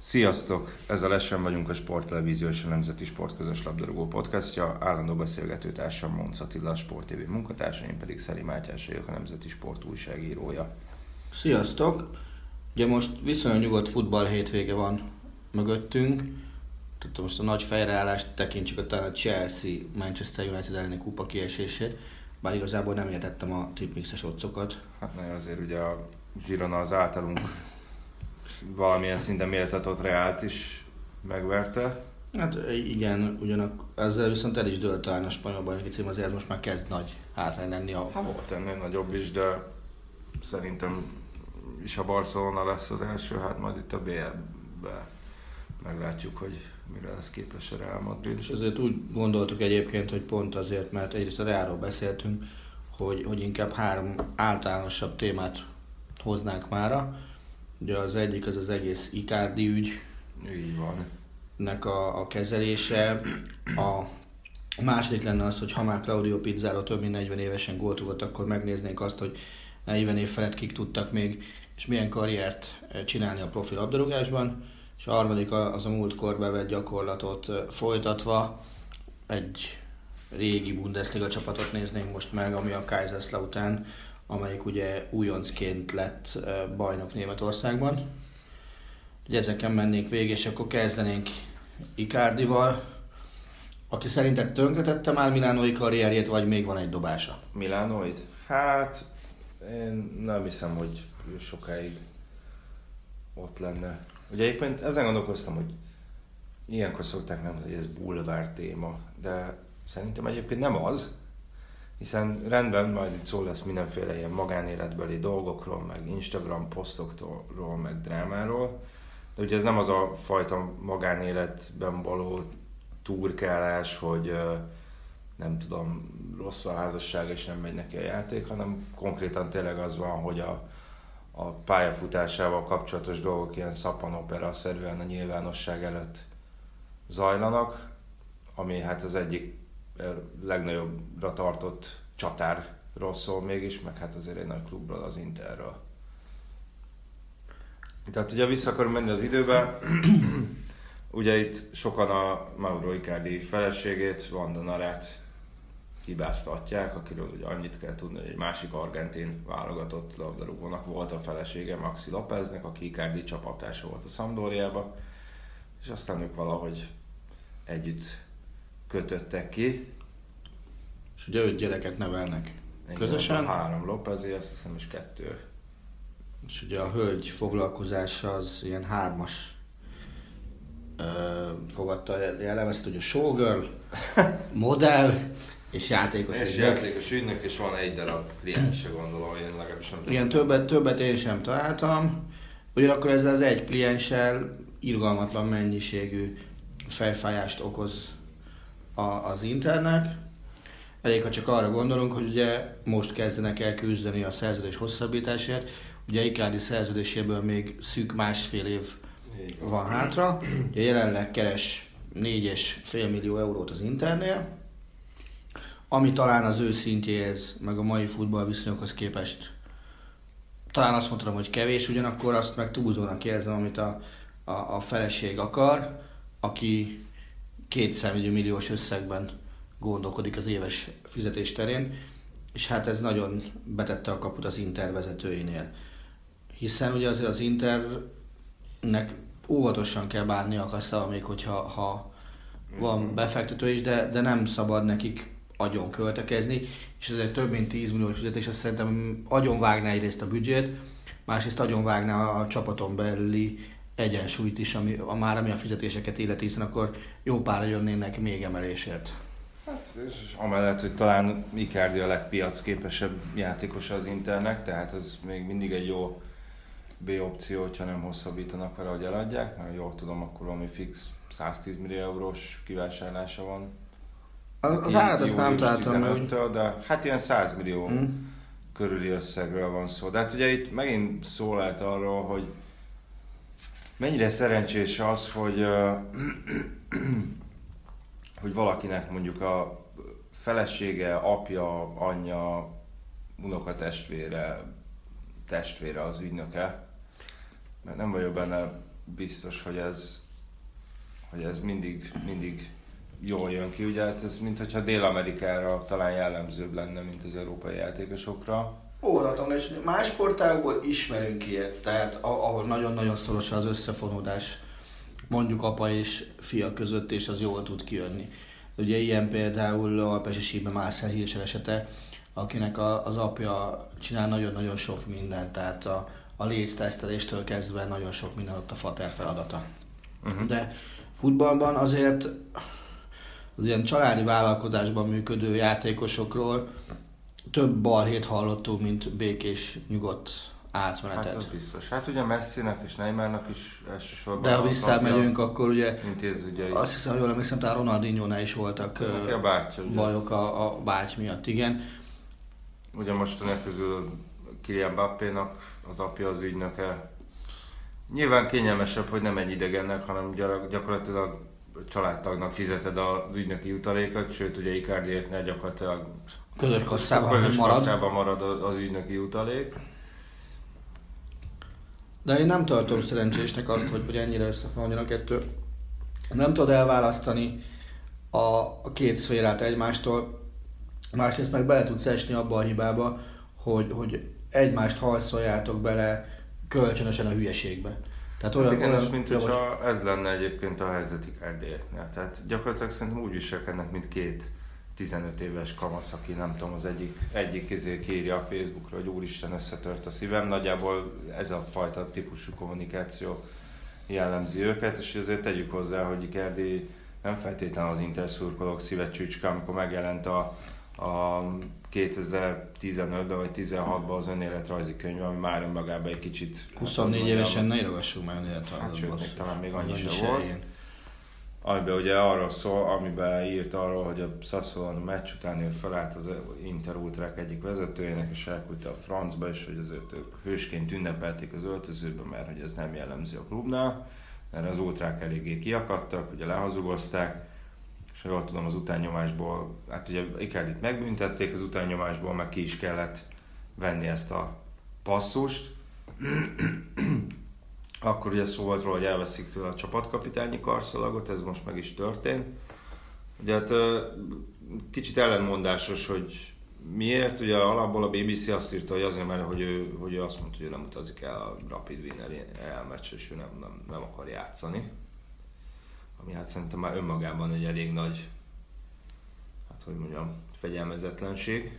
Sziasztok! Ez a Lesen vagyunk a Sporttelevízió és a Nemzeti Sport közös labdarúgó podcastja. Állandó beszélgető társam Monc Attila, a Sport TV munkatársa, én pedig Szeli Mátyás vagyok, a Nemzeti Sport újságírója. Sziasztok! Ugye most viszonylag nyugodt futball hétvége van mögöttünk. Tehát most a nagy fejreállást tekintsük a talán a Chelsea Manchester United elleni kupa kiesését. Bár igazából nem értettem a tipmixes otcokat. Hát ne, azért ugye a Girona az általunk valamilyen szinten méltatott Reált is megverte. Hát igen, ugyanak ezzel viszont el is dőlt talán a spanyol bajnoki cím, azért most már kezd nagy hátrány lenni a... Hát volt ennél nagyobb is, de szerintem is a Barcelona lesz az első, hát majd itt a BL-be meglátjuk, hogy mire lesz képes a Real Madrid. És azért úgy gondoltuk egyébként, hogy pont azért, mert egyrészt a Realról beszéltünk, hogy, hogy inkább három általánosabb témát hoznánk mára. Ugye az egyik az az egész Icardi ügy, Így van. nek a, a kezelése. A második lenne az, hogy ha már Claudio Pizarro több mint 40 évesen gólt rúgott, akkor megnéznénk azt, hogy 40 év felett kik tudtak még, és milyen karriert eh, csinálni a profi labdarúgásban. És a harmadik az a múltkor bevett gyakorlatot eh, folytatva egy régi Bundesliga csapatot néznénk most meg, ami a Kaiserslautern, amelyik ugye újoncként lett bajnok Németországban. Ugye ezeken mennénk végig, és akkor kezdenénk Icardival, aki szerinted tönkretette már Milánói karrierjét, vagy még van egy dobása? Milánóit? Hát, én nem hiszem, hogy sokáig ott lenne. Ugye egyébként ezen gondolkoztam, hogy ilyenkor szokták nem, hogy ez bulvár téma, de szerintem egyébként nem az, hiszen rendben majd itt szó lesz mindenféle ilyen magánéletbeli dolgokról, meg Instagram posztokról, meg drámáról, de ugye ez nem az a fajta magánéletben való turkálás, hogy nem tudom, rossz a házasság és nem megy neki a játék, hanem konkrétan tényleg az van, hogy a, a pályafutásával kapcsolatos dolgok ilyen szappanopera szerűen a nyilvánosság előtt zajlanak, ami hát az egyik legnagyobbra tartott csatárról szól mégis, meg hát azért egy nagy klubról, az Interről. Tehát ugye vissza akarunk menni az időbe, ugye itt sokan a Mauro Icardi feleségét, Vanda Narát hibáztatják, akiről ugye annyit kell tudni, hogy egy másik argentin válogatott labdarúgónak volt a felesége Maxi Lópeznek, aki Icardi csapatása volt a Sampdoriába, és aztán ők valahogy együtt kötöttek ki. És ugye öt gyereket nevelnek Igen, közösen, Három Lópezé, azt hiszem, és kettő. és ugye a hölgy foglalkozása az ilyen hármas ö, fogadta el jellemet, hogy a showgirl, modell és játékos. És ügynök. játékos ügynök, és van egy darab kliense, gondolom, én legalábbis nem tudom. Igen, többet, többet én sem találtam. Ugyanakkor ezzel az egy klienssel irgalmatlan mennyiségű fejfájást okoz a, az internek. Elég, ha csak arra gondolunk, hogy ugye most kezdenek el küzdeni a szerződés hosszabbításért. Ugye Icardi szerződéséből még szűk másfél év van hátra. Ugye jelenleg keres 4,5 millió eurót az Internél, ami talán az ő szintjéhez, meg a mai futballviszonyokhoz képest talán azt mondtam, hogy kevés, ugyanakkor azt meg túlzónak érzem, amit a, a, a feleség akar, aki két milliós összegben gondolkodik az éves fizetés terén, és hát ez nagyon betette a kaput az Inter vezetőinél. Hiszen ugye azért az Internek óvatosan kell bánni a kasszával, még hogyha ha van befektető is, de, de nem szabad nekik agyon költekezni, és ez egy több mint 10 milliós fizetés, azt szerintem agyon vágná egyrészt a büdzsét, másrészt agyon vágná a csapaton belüli egyensúlyt is, ami, a már ami a fizetéseket illeti, hiszen akkor jó pár jönnének még emelésért. Hát, és amellett, hogy talán Icardi a legpiacképesebb játékos az Internek, tehát ez még mindig egy jó B opció, hogyha nem hosszabbítanak vele, hogy eladják, mert jól tudom, akkor valami fix 110 millió eurós kivásárlása van. Az, az árat azt nem találtam meg. De hát ilyen 100 millió mm. körüli összegről van szó. De hát ugye itt megint szó lehet arról, hogy mennyire szerencsés az, hogy, hogy valakinek mondjuk a felesége, apja, anyja, unokatestvére, testvére az ügynöke, mert nem vagyok benne biztos, hogy ez, hogy ez mindig, mindig jól jön ki. Ugye hát ez mintha Dél-Amerikára talán jellemzőbb lenne, mint az európai játékosokra. Óratom, és más sportágból ismerünk ilyet, tehát ahol nagyon-nagyon szoros az összefonódás mondjuk apa és fia között, és az jól tud kijönni. Ugye ilyen például a Pesisíben Marcel Hirsel esete, akinek a, az apja csinál nagyon-nagyon sok mindent, tehát a, a lécteszteléstől kezdve nagyon sok minden ott a fater feladata. Uh-huh. De futballban azért az ilyen családi vállalkozásban működő játékosokról több balhét hallottunk, mint békés, nyugodt átmenetet. Hát az biztos. Hát ugye Messinek és Neymarnak is elsősorban... De ha visszamegyünk, akkor ugye... Intézügyei. Azt hiszem, hogy jól emlékszem, talán Ronaldinho-nál is voltak a bátyja, ugye? bajok a, a báty miatt, igen. Ugye most a közül Kylian Mbappé-nak az apja az ügynöke. Nyilván kényelmesebb, hogy nem egy idegennek, hanem gyakorlatilag családtagnak fizeted az ügynöki jutalékot, sőt ugye Icardiéknél gyakorlatilag közös kasszában, közös marad. kasszában marad az ügynöki jutalék. De én nem tartom szerencsésnek azt, hogy, hogy ennyire összefonjon a kettő. Nem tudod elválasztani a, a két szférát egymástól, másrészt meg bele tudsz esni abba a hibába, hogy, hogy egymást hajszoljátok bele kölcsönösen a hülyeségbe. Tehát olyan, hát igen, olyan, mint javas... hogyha ez lenne egyébként a helyzeti kárdéknél. Tehát gyakorlatilag szerintem úgy viselkednek, mint két 15 éves kamasz, aki nem tudom, az egyik, egyik izé kírja a Facebookra, hogy úristen összetört a szívem. Nagyjából ez a fajta típusú kommunikáció jellemzi őket, és ezért tegyük hozzá, hogy Ikerdi nem feltétlenül az interszurkolók szívecsücske, amikor megjelent a, a 2015-ben vagy 16-ban az önéletrajzi könyv, ami már önmagában egy kicsit... 24 hát, évesen ne írogassunk már önéletrajzot. Hát sőt, még talán még annyi sem volt. Ilyen amiben ugye arról szól, amiben írt arról, hogy a Sassuolo meccs után ő felállt az Inter Ultrák egyik vezetőjének, és elküldte a francba, és hogy azért ők hősként ünnepelték az öltözőbe, mert hogy ez nem jellemző a klubnál, mert az ultrák eléggé kiakadtak, ugye lehazugozták, és jól tudom, az utánnyomásból, hát ugye Ikerit megbüntették, az utánnyomásból meg ki is kellett venni ezt a passzust, akkor ugye szó volt róla, hogy elveszik tőle a csapatkapitányi karszalagot, ez most meg is történt. Ugye hát kicsit ellenmondásos, hogy miért, ugye alapból a BBC azt írta, hogy azért, mert hogy ő, hogy ő azt mondta, hogy ő nem utazik el a Rapid Winner elmeccs, és ő nem, nem, nem akar játszani. Ami hát szerintem már önmagában egy elég nagy, hát hogy mondjam, fegyelmezetlenség.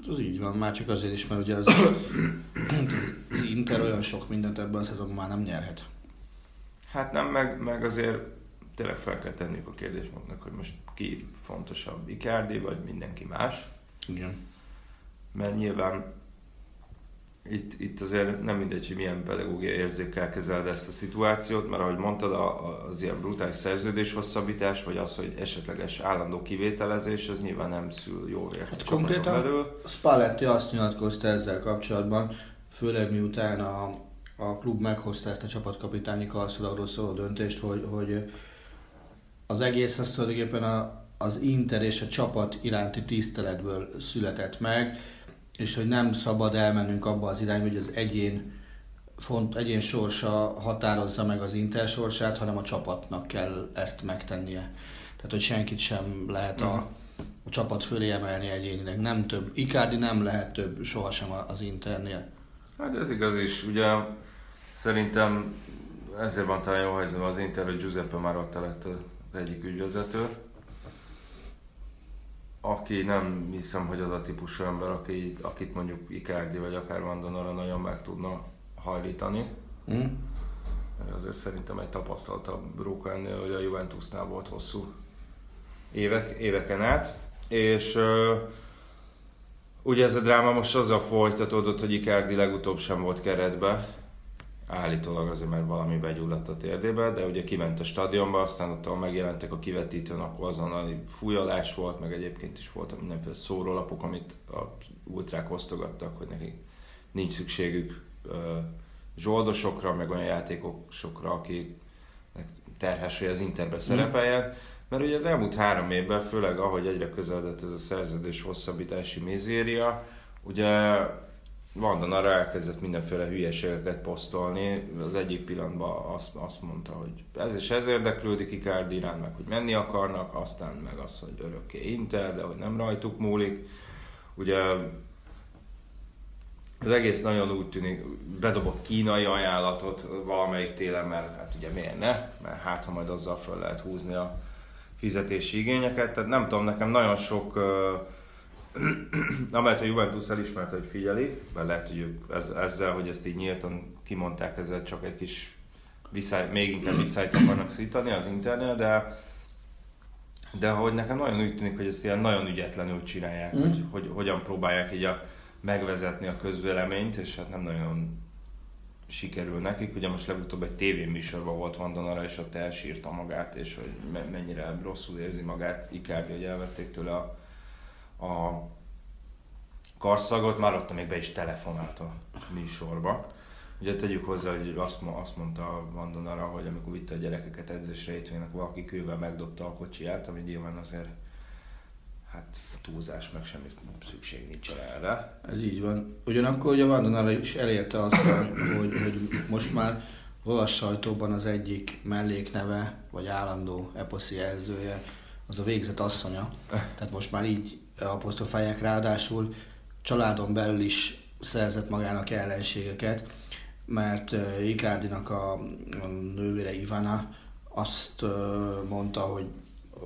Hát az így van, már csak azért is, mert ugye az, az Inter olyan sok mindent ebben a szezonban már nem nyerhet. Hát nem, meg, meg azért tényleg fel kell tennünk a kérdést magnak, hogy most ki fontosabb, Icardi vagy mindenki más. Igen. Mert nyilván itt, itt azért nem mindegy, hogy milyen pedagógiai érzékkel kezeled ezt a szituációt, mert ahogy mondtad, az ilyen brutális szerződés hosszabbítás, vagy az, hogy esetleges állandó kivételezés, az nyilván nem szül jó vért hát konkrétan belül. Spalletti azt nyilatkozta ezzel kapcsolatban, főleg miután a, a klub meghozta ezt a csapatkapitányi karszalagról szóló döntést, hogy, hogy az egész az tulajdonképpen a, az Inter és a csapat iránti tiszteletből született meg, és hogy nem szabad elmennünk abba az irányba, hogy az egyén, font, egyén sorsa határozza meg az Inter sorsát, hanem a csapatnak kell ezt megtennie. Tehát, hogy senkit sem lehet a, a csapat fölé emelni egyénileg. Nem több. Icardi nem lehet több sohasem az Internél. Hát ez igaz is. Ugye szerintem ezért van talán jó helyzetben az Inter, hogy Giuseppe már ott lett az egyik ügyvezető aki nem hiszem, hogy az a típusú ember, aki, akit mondjuk Icardi vagy akár Vandonara nagyon meg tudna hajlítani. Hm? Azért szerintem egy tapasztaltabb róka ennél, hogy a Juventusnál volt hosszú évek, éveken át. És uh, ugye ez a dráma most azzal folytatódott, hogy Icardi legutóbb sem volt keretbe, állítólag azért, mert valami begyulladt a térdébe, de ugye kiment a stadionba, aztán ott megjelentek a kivetítőn, akkor azonnali fújalás volt, meg egyébként is voltak mindenféle szórólapok, amit a ultrák osztogattak, hogy nekik nincs szükségük zsoldosokra, meg olyan játékosokra, akik terhes, hogy az Interbe szerepeljen. Mert ugye az elmúlt három évben, főleg ahogy egyre közeledett ez a szerződés hosszabbítási mizéria, ugye Vanden arra elkezdett mindenféle hülyeségeket posztolni. Az egyik pillanatban azt, azt mondta, hogy ez és ez érdeklődik Icardi irán, meg hogy menni akarnak, aztán meg az, hogy örökké Inter, de hogy nem rajtuk múlik. Ugye az egész nagyon úgy tűnik, bedobott kínai ajánlatot valamelyik télen, mert hát ugye miért ne, mert hát ha majd azzal föl lehet húzni a fizetési igényeket. Tehát nem tudom, nekem nagyon sok uh, amelyet a Juventus elismerte, hogy figyeli, mert lehet, hogy ők ez, ezzel, hogy ezt így nyíltan kimondták, ezzel csak egy kis viszály, még inkább visszájt akarnak szítani az internet, de de hogy nekem nagyon úgy tűnik, hogy ezt ilyen nagyon ügyetlenül csinálják, mm. hogy, hogy hogyan próbálják így a, megvezetni a közvéleményt, és hát nem nagyon sikerül nekik. Ugye most legutóbb egy tévéműsorban volt Vandonara, és ott elsírta magát, és hogy mennyire rosszul érzi magát Icardi, hogy elvették tőle a, a karszagot, már ott még be is telefonált a műsorba. Ugye tegyük hozzá, hogy azt, azt mondta Vandonara, hogy amikor vitte a gyerekeket edzésre hétvégének, valaki kővel megdobta a kocsiját, ami nyilván azért hát túlzás, meg semmi szükség nincs erre. Ez így van. Ugyanakkor ugye Vandanara is elérte azt, hogy, hogy most már olasz sajtóban az egyik mellékneve, vagy állandó eposzi jelzője, az a végzett asszonya. Tehát most már így apostrofálják ráadásul családon belül is szerzett magának ellenségeket, mert Icardinak a, nővére Ivana azt mondta, hogy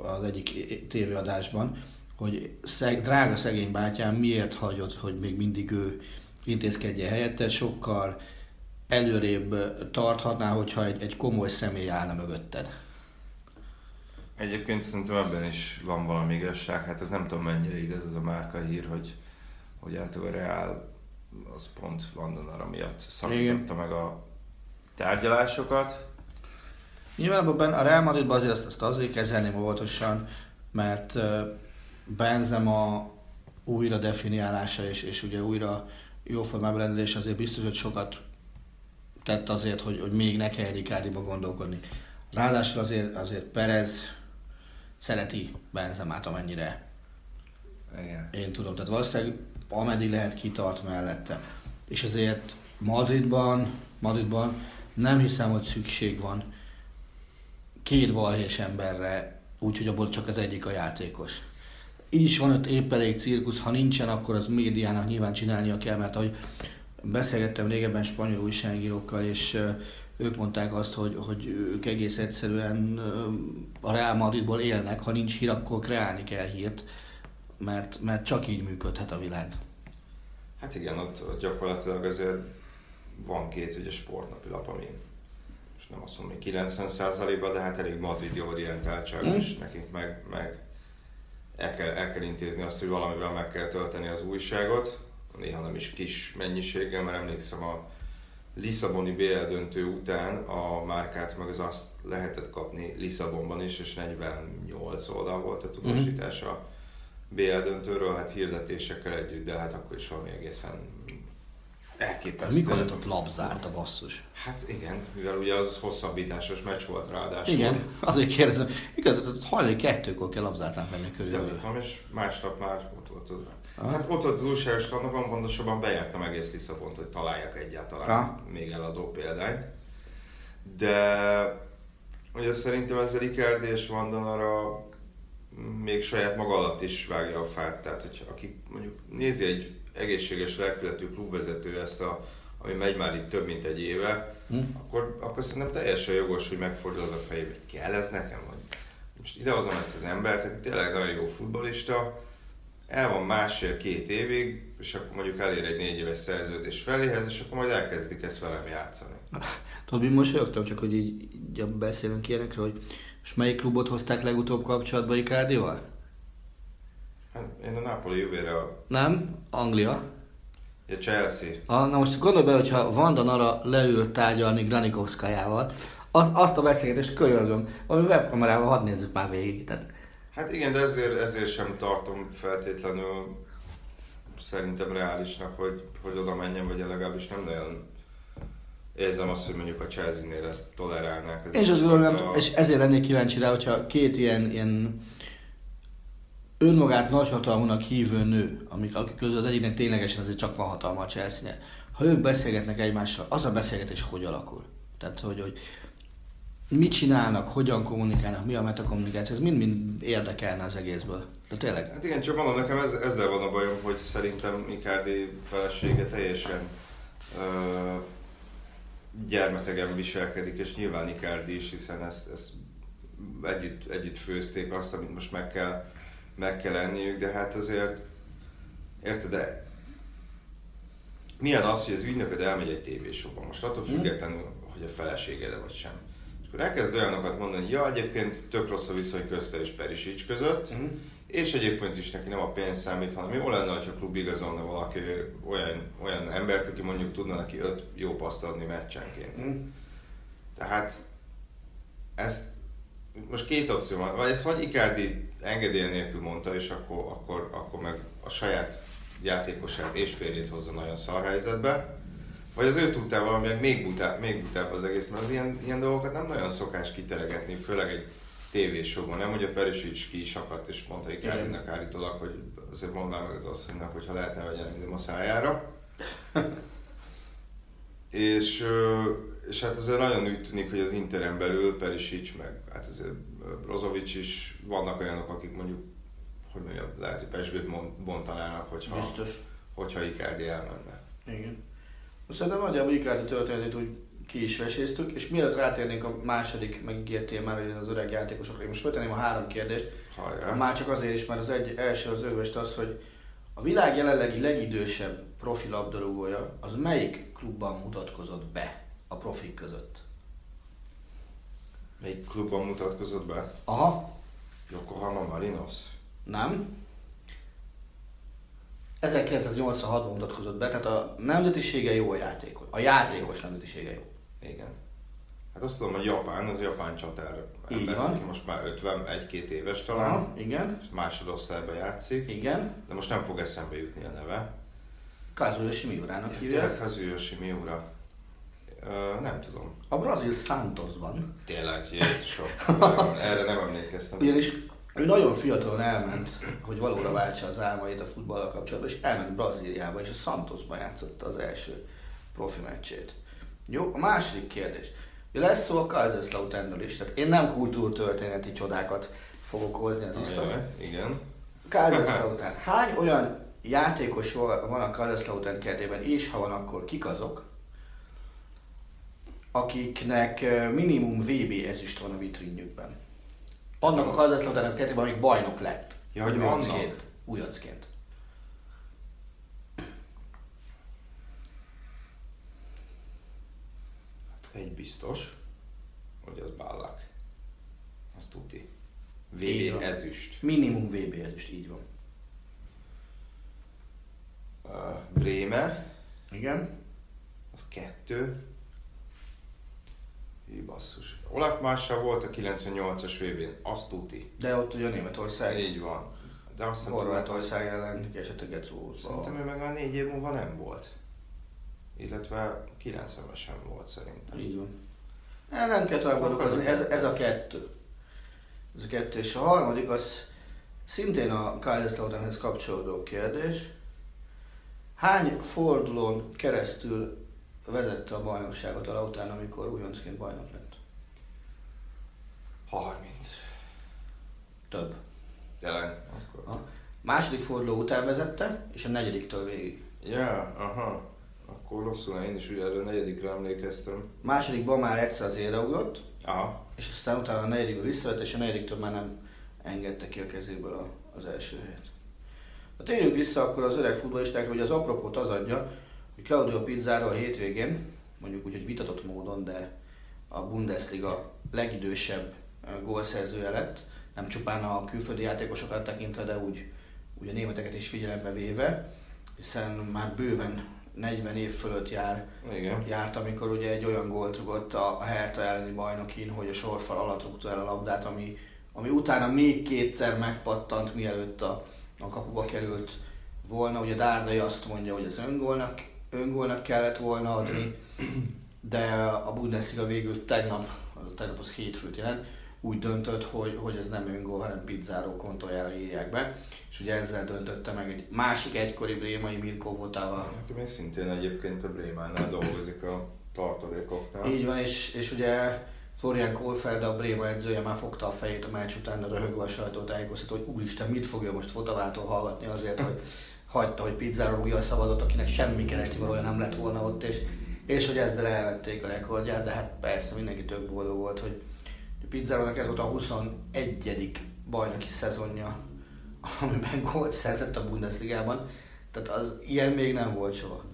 az egyik tévéadásban, hogy szeg, drága szegény bátyám miért hagyott, hogy még mindig ő intézkedje helyette, sokkal előrébb tarthatná, hogyha egy, egy komoly személy állna mögötted. Egyébként szerintem ebben is van valami igazság, hát ez nem tudom mennyire igaz ez a márka hír, hogy, hogy általában a Real az pont Vandonara miatt szakította meg a tárgyalásokat. Nyilván a Real Madridban azért azt, azt azért kezelném óvatosan, mert Benzema újra definiálása és, és ugye újra jó formában rendelés azért biztos, hogy sokat tett azért, hogy, hogy még ne kell Ricardiba gondolkodni. Ráadásul azért, azért Perez szereti Benzemát, amennyire Igen. én tudom. Tehát valószínűleg ameddig lehet kitart mellette. És azért Madridban, Madridban nem hiszem, hogy szükség van két balhés emberre, úgyhogy abból csak az egyik a játékos így is van ott épp elég cirkusz, ha nincsen, akkor az médiának nyilván csinálnia kell, mert ahogy beszélgettem régebben spanyol újságírókkal, és ők mondták azt, hogy, hogy ők egész egyszerűen a Real Madridból élnek, ha nincs hír, akkor kreálni kell hírt, mert, mert csak így működhet a világ. Hát igen, ott, gyakorlatilag azért van két ugye sportnapilap, ami és nem azt mondom, hogy 90%-ban, de hát elég madridi orientáltság, mm. és nekik meg, meg el kell, el kell intézni azt, hogy valamivel meg kell tölteni az újságot, néha nem is kis mennyiséggel, mert emlékszem a Lisszaboni BL döntő után a márkát meg az azt lehetett kapni Lisszabonban is, és 48 oldal volt a tudósítása a BL döntőről, hát hirdetésekkel együtt, de hát akkor is valami egészen elképesztő. Mikor lett ott labzárt a basszus? Hát igen, mivel ugye az hosszabbításos meccs volt ráadásul. Igen, azért kérdezem, mikor hajnali kettőkor kell labzártnak lenni körülbelül. tudom, és másnap már ott volt az Ah. Hát ott volt az újságos tanokon, pontosabban bejártam egész Lisszabont, hogy találjak egyáltalán ah. még eladó példányt. De ugye szerintem ezzel Icardi és arra még saját maga alatt is vágja a fát. Tehát, hogy aki mondjuk nézi egy egészséges lelkületű klubvezető ezt a ami megy már itt több mint egy éve, hm? akkor, akkor szerintem teljesen jogos, hogy megfordul az a fejébe, hogy kell ez nekem, vagy most idehozom ezt az embert, aki tényleg nagyon jó futbolista, el van másfél-két évig, és akkor mondjuk elér egy négy éves szerződés feléhez, és akkor majd elkezdik ezt velem játszani. Tudod, mi mosolyogtam, csak hogy így, így beszélünk ilyenekről, hogy és melyik klubot hozták legutóbb kapcsolatba Icardival? Hát én a Napoli jövőre a, Nem? Anglia. a Chelsea. A, na most gondolj be, hogyha Vanda Nara leül tárgyalni Granikovszkajával, az, azt a beszélgetést kölyörgöm, ami webkamerával hadd nézzük már végig. Tehát, Hát igen, de ezért, ezért sem tartom feltétlenül szerintem reálisnak, hogy, hogy oda menjen, vagy legalábbis nem nagyon érzem azt, hogy mondjuk a Chelsea-nél ezt tolerálnák. én is azt gondolom, nem, és ezért lennék kíváncsi rá, hogyha két ilyen, ilyen önmagát nagyhatalmúnak hívő nő, amik, akik közül az egyiknek ténylegesen azért csak van hatalma a chelsea ha ők beszélgetnek egymással, az a beszélgetés hogy alakul? Tehát, hogy, hogy mit csinálnak, hogyan kommunikálnak, mi a metakommunikáció, ez mind-mind érdekelne az egészből. De tényleg. Hát igen, csak mondom, nekem ez, ezzel van a bajom, hogy szerintem Icardi felesége teljesen ö, gyermetegen viselkedik, és nyilván Icardi is, hiszen ezt, ezt együtt, együtt főzték azt, amit most meg kell, meg kell enniük, de hát azért, érted, de milyen az, hogy az ügynököd elmegy egy tévésóba, most attól függetlenül, hogy a feleségede vagy sem. Akkor elkezd olyanokat mondani, ja, egyébként tök rossz a viszony közte és Perisic között, Mhm. és egyébként is neki nem a pénz számít, hanem jó lenne, a klub igazolna valaki olyan, olyan embert, aki mondjuk tudna neki öt jó paszt adni meccsenként. Mhm. Tehát ezt most két opció van, vagy ezt vagy Icardi engedélye nélkül mondta, és akkor, akkor, akkor meg a saját játékosát és férjét hozza nagyon szar helyzetbe, vagy az ő tudtával, ami meg még, butább, még butább az egész, mert az ilyen, ilyen dolgokat nem nagyon szokás kiteregetni, főleg egy tévésóban, nem? Ugye Perisic ki is akadt, és mondta Icardinak állítólag, hogy azért mondd meg az asszonynak, hogy ha lehetne vegyen a szájára. és, és hát azért nagyon úgy tűnik, hogy az Interen belül Perisic, meg hát azért Brozovic is, vannak olyanok, akik mondjuk, hogy mondjam, lehet, hogy pesgőt bontanának, hogyha, Biztos. hogyha Icardi elmenne. Igen. Szerintem nagyjából Icardi történetét úgy ki is veséztük, és mielőtt rátérnénk a második megígértél már hogy az öreg játékosokra, én most feltenném a három kérdést, Hajrá! már csak azért is, mert az egy, első az örvest az, hogy a világ jelenlegi legidősebb profi labdarúgója, az melyik klubban mutatkozott be a profik között? Melyik klubban mutatkozott be? Aha, Yokohama Marinos? nem. 1986-ban mutatkozott be, tehát a nemzetisége jó a játékos. A játékos nemzetisége jó. Igen. Hát azt tudom, hogy Japán, az japán csatár Így ember, van. aki most már 51-2 éves talán, Aha, igen, és másodosztályban játszik, igen. de most nem fog eszembe jutni a neve. Kazuyoshi Miurának hívják. Kazuyoshi Miura? Ö, nem tudom. A brazil Santosban. Tényleg, Jézusom. Erre nem emlékeztem. Ugyanis ő nagyon fiatalon elment, hogy valóra váltsa az álmait a futballal kapcsolatban, és elment Brazíliába, és a Santosban játszotta az első profi meccsét. Jó, a második kérdés. Lesz szó a Kaiserslauternről is, tehát én nem kultúrtörténeti csodákat fogok hozni az. Ajaj, Igen. Kaiserslautern. Hány olyan játékos van a Kaiserslautern kertében, és ha van, akkor kik azok, akiknek minimum VB ezüst van a vitrínjükben? Annak a Kaiserslautern kertében, amik bajnok lett. Ja, hogy újoncként. Újoncként. Egy biztos, hogy az Ballak. Az tuti. VB ezüst. Minimum VB ezüst, így van. Uh, Bréme, Igen. az kettő. Hű, basszus. Olaf Marsa volt a 98-as VB-n, azt tuti. De ott ugye Németország, Így van. De azt nem Horvátország ellen esetleg Gecózva. Szerintem ő meg már négy év múlva nem volt. Illetve 90-ben sem volt szerintem. Így van. El nem kell tovább gondolkozni, ez, ez a kettő. Ez a kettő. És a harmadik az szintén a Kaiserslauternhez kapcsolódó kérdés. Hány fordulón keresztül vezette a bajnokságot a Lautern, amikor újoncként bajnok lett? 30. Több. Tényleg? Akkor... A második forduló után vezette, és a negyediktől végig. Ja, aha. Akkor rosszul, én is ugye erre a negyedikre emlékeztem. Másodikban már egyszer az élre ugrott, Aha. és aztán utána a negyedikből visszavett, és a negyediktől már nem engedte ki a kezéből a, az első helyet. Ha térjünk vissza akkor az öreg futballistákra, hogy az apropót az adja, Claudio Pizarro a hétvégén, mondjuk úgy, hogy vitatott módon, de a Bundesliga legidősebb gólszerzője lett, nem csupán a külföldi játékosokat tekintve, de úgy, úgy a németeket is figyelembe véve, hiszen már bőven 40 év fölött jár, Igen. járt, amikor ugye egy olyan gólt rugott a, Hertha elleni bajnokin, hogy a sorfal alatt rúgta el a labdát, ami, ami utána még kétszer megpattant, mielőtt a, a kapuba került volna. Ugye Dárdai azt mondja, hogy ez öngólnak, öngólnak kellett volna adni, de a Bundesliga végül tegnap, tegnap az hétfőt jelent, úgy döntött, hogy, hogy ez nem öngól, hanem Pizzáró kontójára írják be, és ugye ezzel döntötte meg egy másik egykori brémai Mirko Votával. Aki még szintén egyébként a Brémánál dolgozik a tartalékoknál. Így van, és, és ugye Florian Kohlfeld, a Bréma edzője már fogta a fejét a meccs után, röhögve a sajtótájékoztató, hogy úristen, mit fogja most Fotavától hallgatni azért, hogy hagyta, hogy pizzára rúgja a szabadot, akinek semmi keresti valója nem lett volna ott, és, és hogy ezzel elvették a rekordját, de hát persze mindenki több boldog volt, hogy Pizzárónak ez volt a 21. bajnoki szezonja, amiben gólt szerzett a Bundesligában, tehát az ilyen még nem volt soha.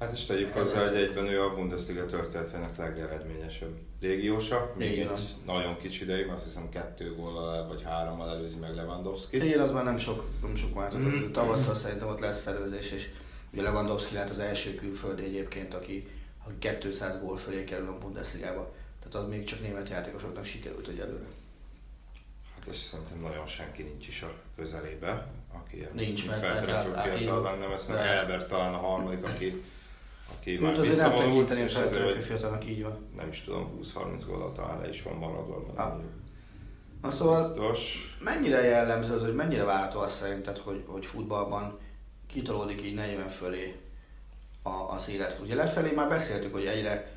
Hát és tegyük hozzá, hogy egyben ő a Bundesliga történetének legeredményesebb légiósa. Még Így egy nagyon kicsi ideig, azt hiszem kettő góllal vagy hárommal előzi meg Lewandowski-t. Igen, az már nem sok, nem sok változott. Tavasszal szerintem ott lesz szervezés, és ugye Lewandowski lehet az első külföldi egyébként, aki, aki 200 gól fölé kerül a Bundesligába. Tehát az még csak német játékosoknak sikerült, hogy előre. Hát és szerintem nagyon senki nincs is a közelébe, aki ilyen Nincs, mert- feltehető mert- fiatal hát- lenne, mert de- Elbert talán a harmadik, aki, már Őt azért nem tekinteni a feltörekvő fiatalnak, így van. nem is tudom, 20-30 góllal talán le is van maradva. Ah. Na szóval Biztos. mennyire jellemző az, hogy mennyire várható azt szerinted, hogy, hogy futballban kitolódik így 40 fölé a, az élet. Ugye lefelé már beszéltük, hogy egyre,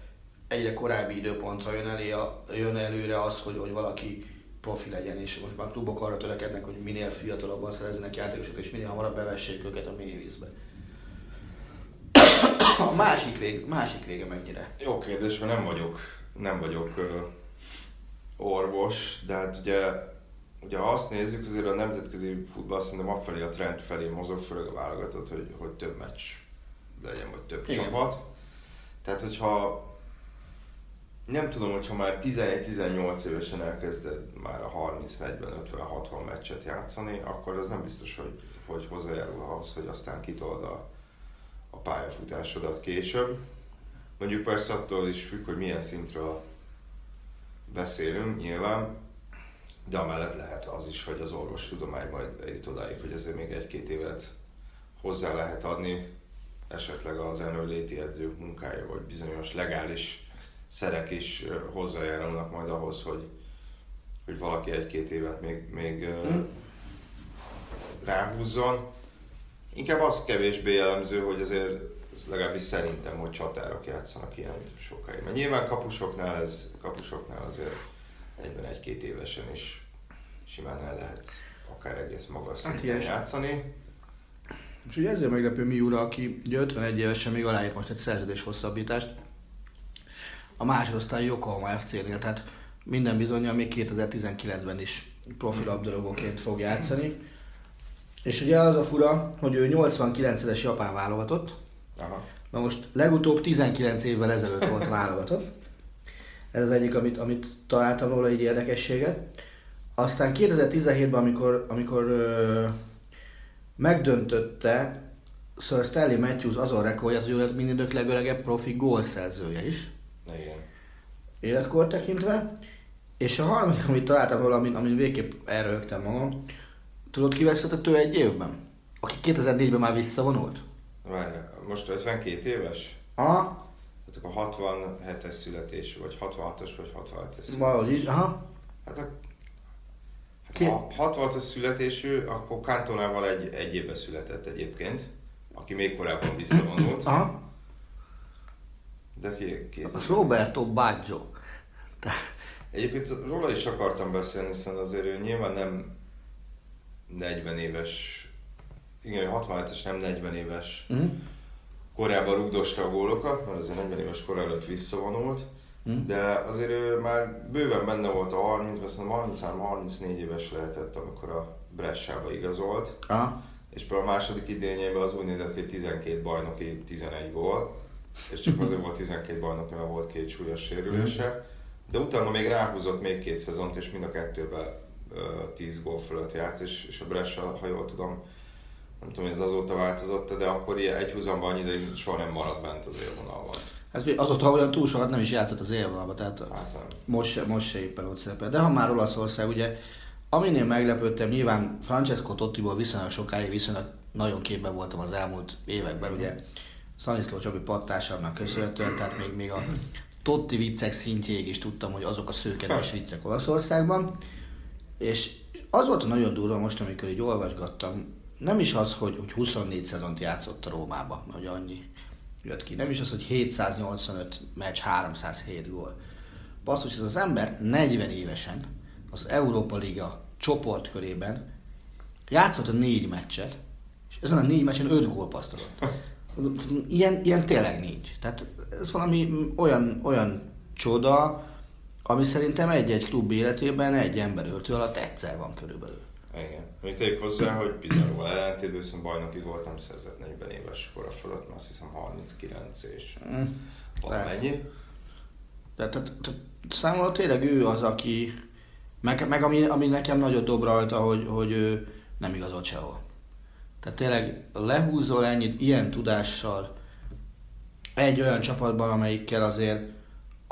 egyre korábbi időpontra jön, elé a, jön előre az, hogy, hogy valaki profi legyen, és most már klubok arra törekednek, hogy minél fiatalabban szerezzenek játékosokat, és minél hamarabb bevessék őket a mély vízbe. A másik, vég, másik vége mennyire? Jó kérdés, mert nem vagyok, nem vagyok ö, orvos, de hát ugye, ugye ha azt nézzük, azért a nemzetközi futball szerintem afelé a trend felé mozog, főleg a válogatott, hogy, hogy több meccs legyen, vagy több Igen. csapat. Tehát, hogyha nem tudom, hogyha már 11-18 évesen elkezded már a 30, 40, 50, 60 meccset játszani, akkor az nem biztos, hogy, hogy hozzájárul ahhoz, hogy aztán kitold a, a pályafutásodat később. Mondjuk persze attól is függ, hogy milyen szintről beszélünk nyilván, de amellett lehet az is, hogy az orvostudomány majd eljut odáig, hogy ezért még egy-két évet hozzá lehet adni, esetleg az előléti edzők munkája, vagy bizonyos legális szerek is hozzájárulnak majd ahhoz, hogy, hogy valaki egy-két évet még, még ö, Hm. ráhúzzon. Inkább az kevésbé jellemző, hogy azért ez legalábbis szerintem, hogy csatárok játszanak ilyen sokáig. Mert nyilván kapusoknál ez, kapusoknál azért egyben egy-két évesen is simán el lehet akár egész magas Hát szinten igen. játszani. És ugye ezért meglepő Miura, aki ugye 51 évesen még aláírt most egy szerződés hosszabbítást a másodosztály Yokohama FC-nél, tehát minden bizonyal még 2019-ben is profi labdarúgóként fog játszani. És ugye az a fura, hogy ő 89-es japán válogatott, Aha. Na most legutóbb 19 évvel ezelőtt volt válogatott. Ez az egyik, amit, amit találtam róla egy érdekességet. Aztán 2017-ben, amikor, amikor ö, megdöntötte Sir Stanley Matthews azon rekordját, hogy ő lett mindidők legöregebb profi gólszerzője is, Igen. életkor tekintve. És a harmadik, amit találtam róla, amin, amin végképp elrögtem magam, tudod ki vesztett ő egy évben? Aki 2004-ben már visszavonult? Várjál, most 52 éves? Aha, Tehát akkor 67-es születésű, vagy 66-os, vagy 67-es születésű. valahogy így, aha. Hát, a, hát Ki- ha 66-os születésű, akkor Kantonával egy, egy évben született egyébként, aki még korábban visszavonult. Aha. De ki, ki? Az Roberto Baggio. Egyébként róla is akartam beszélni, hiszen azért ő nyilván nem 40 éves, igen, 67-es, nem 40 éves Mm. korábban rugdosta a gólokat, mert azért 40 éves kor előtt visszavonult, Mm. de azért ő már bőven benne volt a 30-ban, szerintem 33-34 éves lehetett, amikor a Bressába igazolt. Aha. és például a második idényében az úgy nézett ki, hogy 12 bajnoki, 11 gól, és csak azért volt 12 bajnoki, mert volt két súlyos sérülése, de utána még ráhúzott még két szezont, és mind a kettőben 10 gól fölött járt, és, és a Brescia, ha jól tudom, nem tudom, hogy ez azóta változott, de akkor ilyen egy húzamban annyi ideig soha nem maradt bent az élvonalban. Ez azóta olyan túl sokat nem is játszott az élvonalban, tehát Hát nem. most, most se éppen ott szerepel. De ha már Olaszország, ugye, aminél meglepődtem, nyilván Francesco Tottiból viszonylag sokáig, viszonylag nagyon képben voltam az elmúlt években, ugye Szaniszló Csabi pattársamnak köszönhetően, tehát még, még a Totti viccek szintjéig is tudtam, hogy azok a szőkedves viccek Olaszországban. És az volt a nagyon durva most, amikor így olvasgattam, nem is az, hogy, hogy 24 szezont játszott a Rómába, hogy annyi jött ki. Nem is az, hogy 785 meccs, 307 gól. Basszus, ez az ember 40 évesen az Európa Liga csoportkörében játszott a négy meccset, és ezen a négy meccsen öt gól pasztolott. Ilyen, ilyen tényleg nincs. Tehát ez valami olyan, olyan csoda, ami szerintem egy-egy klub életében egy ember öltő alatt egyszer van körülbelül. Igen. Még tegyük hozzá, hogy Pizarro ellentétben viszont bajnoki gólt nem szerzett 40 éves kora fölött, mert azt hiszem 39 és Mm. valamennyi. De tehát, tehát számomra tényleg ő az, aki, meg, meg ami, ami nekem nagyot dob rajta, hogy, hogy ő nem igazolt sehol. Tehát tényleg lehúzol ennyit ilyen tudással egy olyan csapatban, amelyikkel azért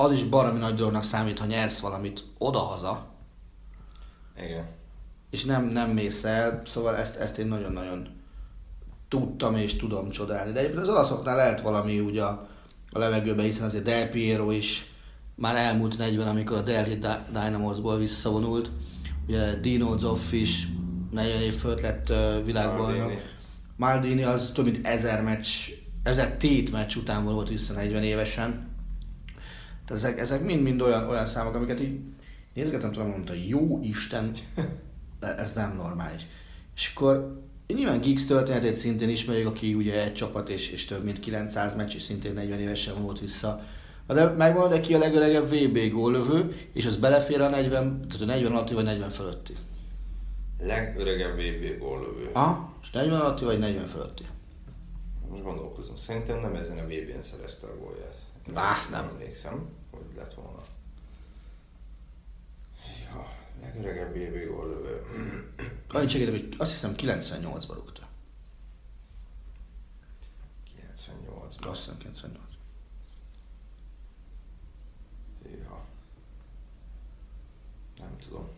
az is baromi nagy dolognak számít, ha nyersz valamit odahaza, Igen. és nem, nem mész el, szóval ezt, ezt én nagyon-nagyon tudtam és tudom csodálni. De egyébként az olaszoknál lehet valami úgy a, a levegőben, hiszen azért Del Piero is már elmúlt 40, amikor a Delhi Dy- Dynamosból visszavonult. Ugye Dino Zoff is 40 év fölött lett világbajnok. Maldini az több mint ezer meccs, ezer tét meccs után volt vissza 40 évesen. Tehát ezek, ezek mind-mind olyan, olyan számok, amiket így nézgetem, tudom, mondta, jó Isten, de ez nem normális. És akkor nyilván Giggs történetét szintén ismerjük, aki ugye egy csapat és, és több mint 900 meccs, és szintén 40 évesen volt vissza. De megvan, de ki a legöregebb VB góllövő, és az belefér a 40, tehát a 40 alatti vagy 40 fölötti. Legöregebb VB góllövő. Aha, és 40 alatti vagy 40 fölötti. Most gondolkozom, szerintem nem ezen a VB-n szerezte a gólját. Á, nem. emlékszem, hogy lett volna. Ja, legöregebb VB góllövő. Annyit segítek, hogy azt hiszem 98-ban rúgta. 98-ban. Azt hiszem 98. Ja. Nem tudom.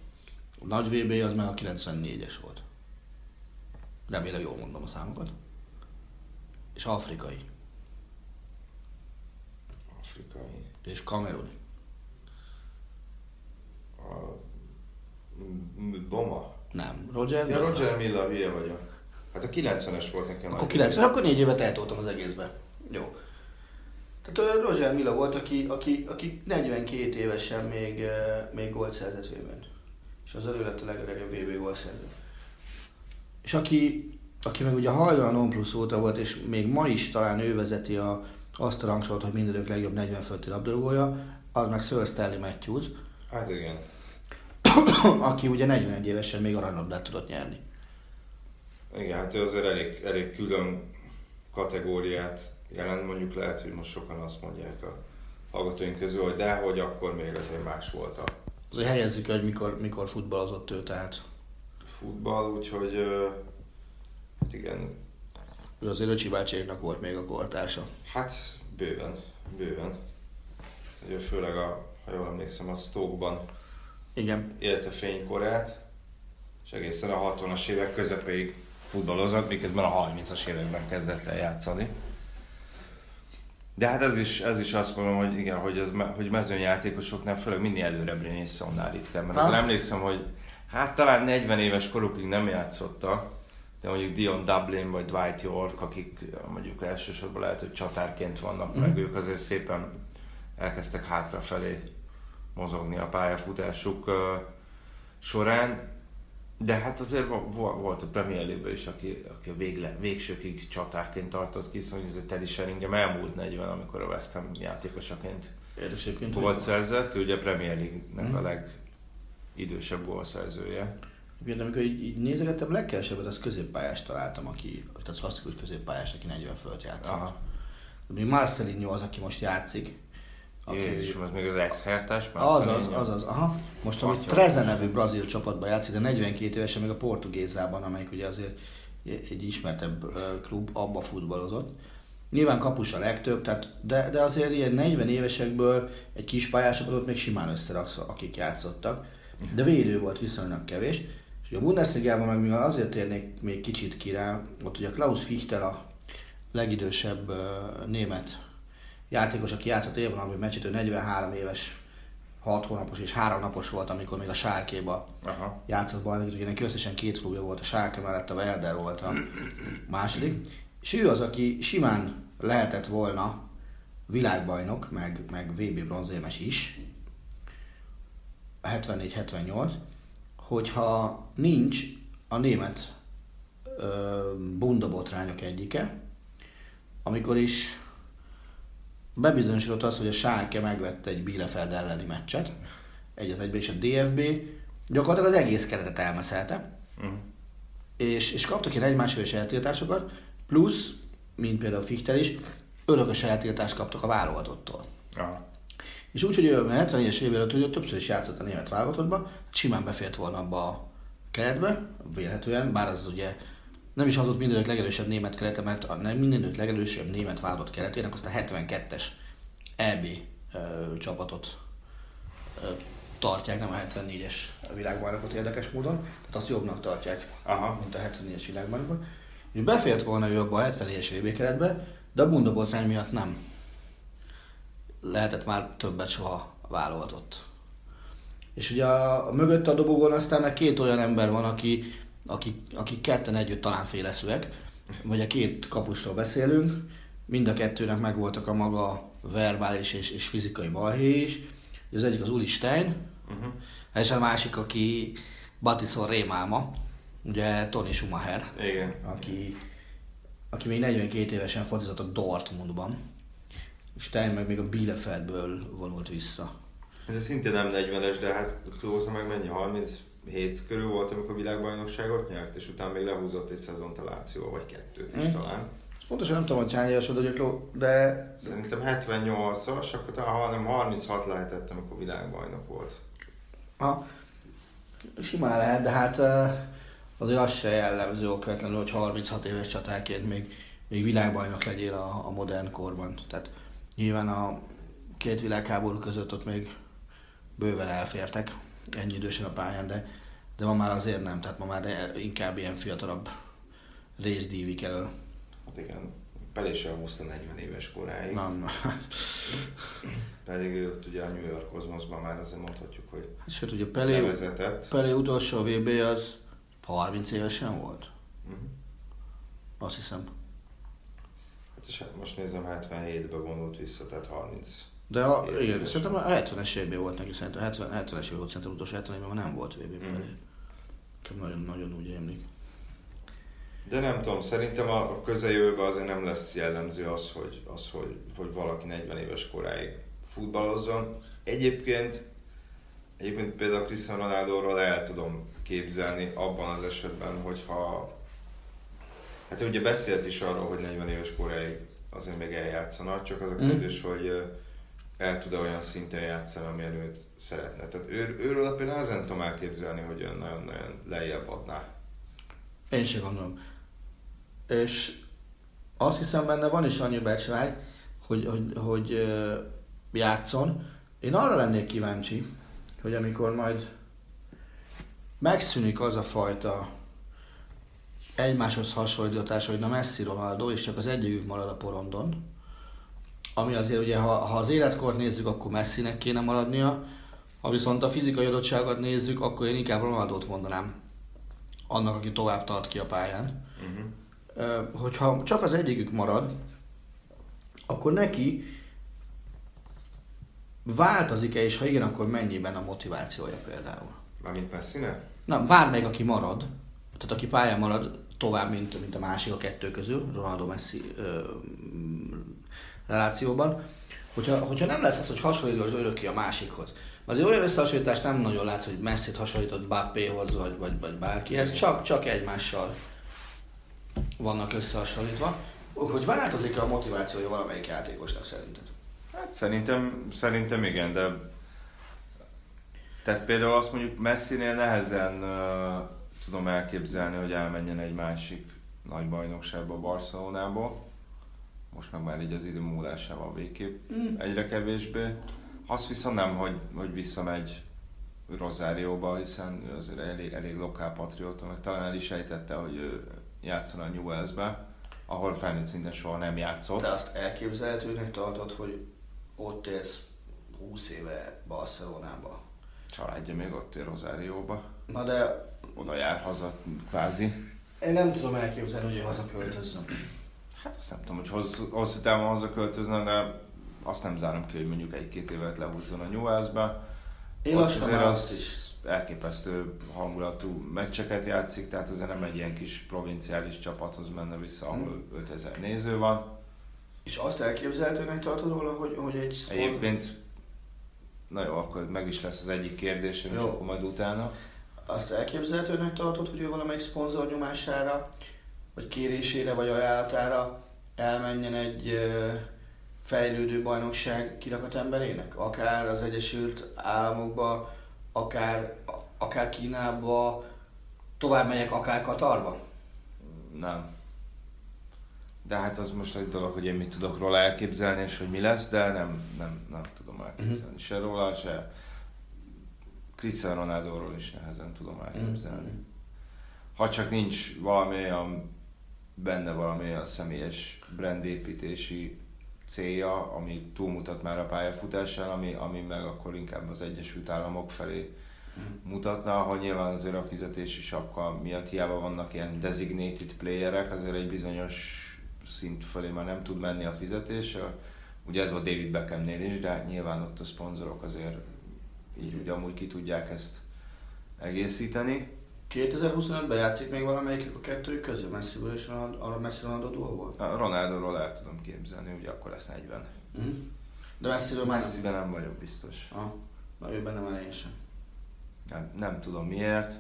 A nagy VB az meg a 94-es volt. Remélem jól mondom a számokat. És afrikai. Afrikai. És kameruni. A... Boma. Nem. Roger? Ja, Roger Milla, hülye vagyok. Hát a 90-es volt nekem. Akkor a- 90, akkor négy évet eltoltam az egészbe. Jó. Tehát Roger Milla volt, aki, aki, aki 42 évesen még, még gólt szerzett vében. És az elő lett a legöregebb VB gólszerző. És aki, aki meg ugye hajdan a non plus óta volt, és még ma is talán ő vezeti a, azt a rangsort, hogy mindenük legjobb 40 fölötti labdarúgója, az meg Sir Stanley Matthews, Hát igen. aki ugye 41 évesen még aranylabdát tudott nyerni. Igen, hát ő azért elég, elég külön kategóriát jelent, mondjuk lehet, hogy most sokan azt mondják a hallgatóink közül, hogy de, hogy akkor még azért más volt a Azért helyezzük, hogy mikor, mikor futballozott ő, tehát futball, úgyhogy hát igen, ő azért Öcsi bácséknak volt még a kortársa. hát bőven, bőven. Ugye főleg a, ha jól emlékszem, a Stoke-ban Igen. élte fénykorát, és egészen a 60-as évek közepéig futballozott, miközben a 30-as években kezdett el játszani. De hát ez is, ez is azt mondom, hogy igen, hogy, ez, hogy mezőnyjátékosoknál főleg minél előrebbre Nilssonnál ritkán. Mert Ha. emlékszem, hogy hát talán 40 éves korukig nem játszottak, de mondjuk Dion Dublin vagy Dwight York, akik mondjuk elsősorban lehet, hogy csatárként vannak, meg ők azért szépen elkezdtek hátrafelé mozogni a pályafutásuk során. De hát azért vo- vo- volt a Premier League is, aki, aki a végle, végsőkig csatárként tartott ki, szóval ez Teddy Sheringham elmúlt 40, amikor a West Ham játékosaként Érdekes volt szerzett, ő ugye a Premier League-nek Mhm. a legidősebb gólszerzője. Egyébként amikor így, így nézegettem, legkevesebbet az középpályást találtam, aki, tehát klasszikus középpályást, aki 40 fölött játszott. Aha. Még Marcelinho az, aki most játszik. Aki, Jézus, az még az ex-hertás? az, az, az, az, aha. Most ami Atya. Treze nevű brazil csapatban játszik, de 42 évesen még a Portugézában, amelyik ugye azért egy ismertebb klub, abba futballozott. Nyilván kapus a legtöbb, tehát, de, de azért ilyen 40 évesekből egy kis pályásapatot még simán összeraksz, akik játszottak. De védő volt viszonylag kevés. És a Bundesligában meg mivel azért térnék még kicsit ki rá, ott ugye Klaus Fichtel a legidősebb ö, német játékos, aki játszott évvonalban meccset, ő 43 éves, 6 hónapos és 3 napos volt, amikor még a Sálkéba Aha. játszott bajnokit, ugye neki összesen két klubja volt, a Schalke mellett a Werder volt a második, és ő az, aki simán lehetett volna világbajnok, meg, meg VB bronzérmes is, 74-78, hogyha nincs a német bundabotrányok egyike, amikor is bebizonyosodott az, hogy a Schalke megvette egy Bielefeld elleni meccset, egy az egyben, és a DFB gyakorlatilag az egész keretet elmeszelte, Uh-huh. és, és kaptak ilyen egymásféles eltiltásokat, plusz, mint például Fichtel is, örökös eltiltást kaptak a válogatottól. Aha. És úgy, hogy ő a 70-es évvel tudja, többször is játszott a német válogatottba, simán befért volna abba a keretbe, vélhetően, bár az ugye nem is az volt mindenük legerősebb német kerete, mert a nem mindenük legerősebb német válogatott keretének azt a 72-es EB ö, csapatot ö, tartják, nem a 74-es világbajnokot érdekes módon, tehát azt jobbnak tartják, Aha. mint a 74-es világbajnokot. És befért volna ő abba a 74-es VB keretbe, de a bundabotrány miatt nem lehetett már többet soha válogatott. És ugye a, a mögött a dobogon aztán meg két olyan ember van, aki, aki, aki ketten együtt talán féleszűek, vagy a két kapustól beszélünk, mind a kettőnek megvoltak a maga verbális és, és fizikai balhé is. Az egyik az Uli Stein, Uh-huh. és a másik, aki Batison Rémálma, ugye Tony Schumacher, Igen. aki, aki még 42 évesen focizott a Dortmundban. Stein meg még a Bielefeldből vonult vissza. Ez szintén nem 40-es, de hát tudózza meg mennyi, 37 körül volt, amikor világbajnokságot nyert, és utána még lehúzott egy szezont a Láció, vagy kettőt is Mm. talán. Pontosan nem tudom, hogy hány éves vagy, de Szerintem 78-as, akkor talán nem 36 lehetett, amikor világbajnok volt. ha, simán lehet, de hát azért az se jellemző okvetlenül, hogy 36 éves csatárként még, még világbajnok legyél a, a modern korban. Tehát nyilván a két világháború között ott még bőven elfértek, ennyi idősen a pályán, de, de ma már azért nem, tehát ma már inkább ilyen fiatalabb részdívik elől. Hát igen, Pelé sem húzta 40 éves koráig. Nem. Pedig ő ott ugye a New York Cosmosban már azért mondhatjuk, hogy Hát, sőt, ugye Pelé, levezetett. Pelé utolsó VB az 30 évesen volt, Mhm. azt hiszem. Hát és hát most nézem, 77-ben vonult vissza, tehát 30. De a, Két igen, szerintem a 70-es évben volt neki, szerintem 70, 70-es év volt, szerintem utolsó 70 évben nem volt VB. Nekem nagyon-nagyon úgy rémlik. De nem tudom, szerintem a a közeljövőben azért nem lesz jellemző az, hogy, az, hogy, hogy valaki 40 éves koráig futballozzon. Egyébként, egyébként például Cristiano Ronaldo-ról el tudom képzelni abban az esetben, hogyha Hát ugye beszélt is arról, hogy 40 éves koráig azért még eljátszana, csak az a Mhm. kérdés, hogy ö, el tud-e olyan szinten játszani, amilyen őt szeretne. Tehát ő, őről például ezen tudom elképzelni, hogy olyan nagyon-nagyon lejjebb adná. Én sem gondolom. És azt hiszem benne van is annyi becsvágy, hogy, hogy, hogy játszon. Én arra lennék kíváncsi, hogy amikor majd megszűnik az a fajta egymáshoz hasonlítás, hogy na Messi Ronaldo, és csak az egyikük marad a porondon, ami azért ugye, ha, ha az életkort nézzük, akkor Messinek kéne maradnia, ha viszont a fizikai adottságot nézzük, akkor én inkább Ronaldót mondanám annak, aki tovább tart ki a pályán. Uh-huh. Hogyha csak az egyikük marad, akkor neki változik-e, és ha igen, akkor mennyiben a motivációja például? Mármint Messinek? Na, bármelyik, aki marad, tehát aki pályán marad tovább, mint, mint a másik a kettő közül, Ronaldo-Messi ö, mm, relációban, hogyha, hogyha nem lesz az, hogy hasonlítós örökké a másikhoz. Azért olyan összehasonlítást nem nagyon látsz, hogy Messi-t hasonlított Bappéhoz, vagy, vagy, vagy bárkihez, csak, csak egymással vannak összehasonlítva. Hogy változik a motivációja valamelyik játékosnak szerinted? Hát szerintem, szerintem igen, de tehát például azt mondjuk Messinél nehezen uh, tudom elképzelni, hogy elmenjen egy másik nagy bajnokságba Barcelonába. Most meg már így az idő múlásával végképp mm. egyre kevésbé. Azt viszont nem, hogy, hogy visszamegy Rosárióba, hiszen ő azért elég, elég lokál patrióta, meg talán el is ejtette, hogy ő játszana a Newellsbe, ahol felnőtt szinten soha nem játszott. Te azt elképzelhetőnek tartod, hogy ott élsz 20 éve Barcelonába? Családja még ott él Rosárióba. Na de... Oda jár haza, kvázi. Én nem tudom elképzelni, hogy ő hazaköltözzön. Hát azt nem tudom, hogy hosszú, hosszú távon hazaköltözne, de azt nem zárom ki, hogy mondjuk egy-két évet lehúzzon a Newellsbe. Én Ott azért azt is. elképesztő hangulatú meccseket játszik, tehát azért nem egy ilyen kis provinciális csapathoz menne vissza, ahol 5000 néző van. És azt elképzelhetőnek tartod róla, hogy, hogy egy sport... Egyébként, na jó, akkor meg is lesz az egyik kérdésem, és Jó. akkor majd utána. Azt elképzelhetőnek tartod, hogy ő valamelyik szponzor nyomására, vagy kérésére, vagy ajánlatára elmenjen egy fejlődő bajnokság kirakat emberének? Akár az Egyesült Államokba, akár, akár Kínába, tovább megyek akár Katarba? Nem. De hát az most egy dolog, hogy én mit tudok róla elképzelni, és hogy mi lesz, de nem, nem, nem tudom elképzelni. Uh-huh. Se róla, se Cristiano Ronaldo-ról is nehezen tudom elképzelni. Mhm. Ha csak nincs valami olyan, benne valami olyan személyes brandépítési célja, ami túlmutat már a pályafutásán, ami, ami meg akkor inkább az Egyesült Államok felé mutatna, ahol nyilván azért a fizetési sapka miatt hiába vannak ilyen designated playerek, azért egy bizonyos szint felé már nem tud menni a fizetés. Ugye ez volt David Beckhamnél is, de nyilván ott a szponzorok azért így ugye amúgy ki tudják ezt egészíteni. 2025-ben játszik még valamelyikük a kettőjük közül? Messziból és arra Messi Ronaldo duóból? A Ronaldo-ról el tudom képzelni, ugye akkor lesz 40. Uh-huh. De Messiről már nem. Messiben nem vagyok biztos. Ah, na ő benne már én sem. Nem, nem tudom miért.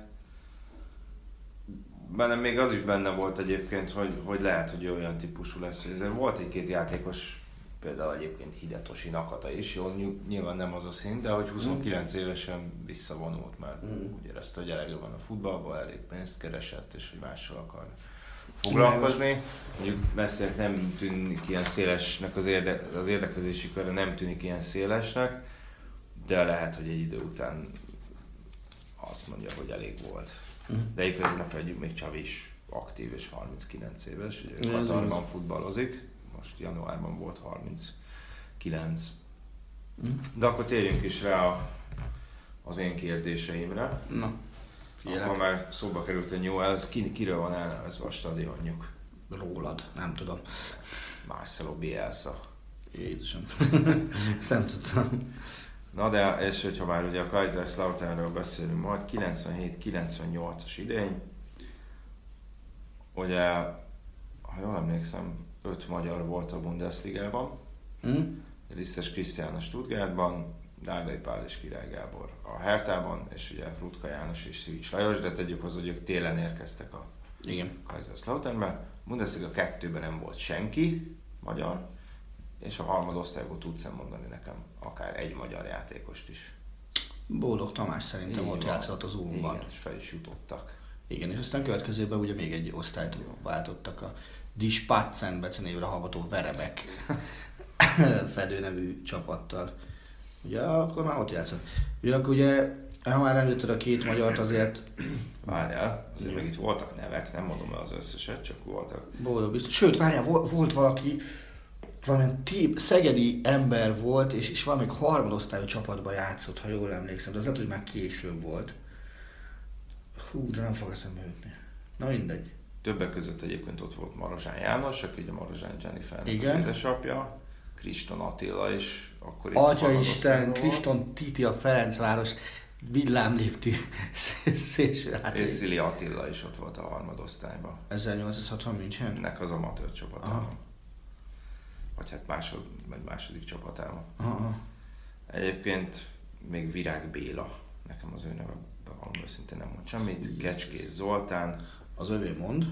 Bennem még az is benne volt egyébként, hogy, hogy lehet, hogy olyan típusú lesz. Ezért volt egy-két játékos, például egyébként Hidetoshi Nakata is, jó, ny- nyilván nem az a szint, de hogy 29 évesen visszavonult, mert Mm. úgy érezte, hogy elég van a futballban, elég pénzt keresett, és hogy mással akar foglalkozni. Mondjuk Messinek nem tűnik ilyen szélesnek, az, érde, az érdeklődési körre nem tűnik ilyen szélesnek, de lehet, hogy egy idő után azt mondja, hogy elég volt. Mhm. De egyébként ne felejtjük, még Csavi is aktív és 39 éves, ugye Katarban futballozik, most januárban volt 39. Mhm. De akkor térjünk is rá a, az én kérdéseimre. Na, figyelek. már szóba került a Newell's, ki, kiről van elnevezve a stadionjuk? Rólad, nem tudom. Marcelo Bielsa. Jézusom. Nem tudtam. Na de, és hogyha már ugye a Kaiserslauternről beszélünk majd, 97-98-as idény, ugye, ha jól emlékszem, öt magyar volt a Bundesligában, Hm? Lisztes Krisztián a Stuttgartban, Dárdai Pál és Király Gábor a Hertában, és ugye Rutka János és Szűcs Lajos, de tegyük hozzá, hogy ők télen érkeztek a Igen. Kaiserslauternbe. Bundesliga kettőben nem volt senki magyar, és a harmadosztályból tudsz mondani nekem akár egy magyar játékost is. Boldog Tamás szerintem Így ott van. játszott az Ulmban. Igen, és fel is jutottak. Igen, és aztán következőben ugye még egy osztályt váltottak a Die Spatzen becenévre hallgató Verebek fedő nevű csapattal. Ugye akkor már ott játszott. Ugyanakkor ugye, ha már említetted a két magyart, azért Várjál, azért meg itt voltak nevek, nem mondom el az összeset, csak voltak. boldog biztos. Sőt, várjál, volt, volt valaki, valamilyen tí- szegedi ember volt, és, és valamelyik harmadosztályú csapatban játszott, ha jól emlékszem, de az lehet, hogy már később volt. Hú, de nem fog eszembe jutni. Na mindegy. Többek között egyébként ott volt Marozsán János, aki ugye Marozsán Jennifer Igen. az édesapja, Kriston Attila is, akkor Atya Isten. Kriston Titi a Ferencváros villámlifti szélső És hátvéd. Szili Attila is ott volt a harmadosztályban. 1860 München. Ennek az amatőr csapata. Aha. vagy hát másod, vagy második csapatában. Aha. Egyébként még Virág Béla, nekem az ő neve valami őszintén nem mond semmit, Kecskés Zoltán, Az övé mond,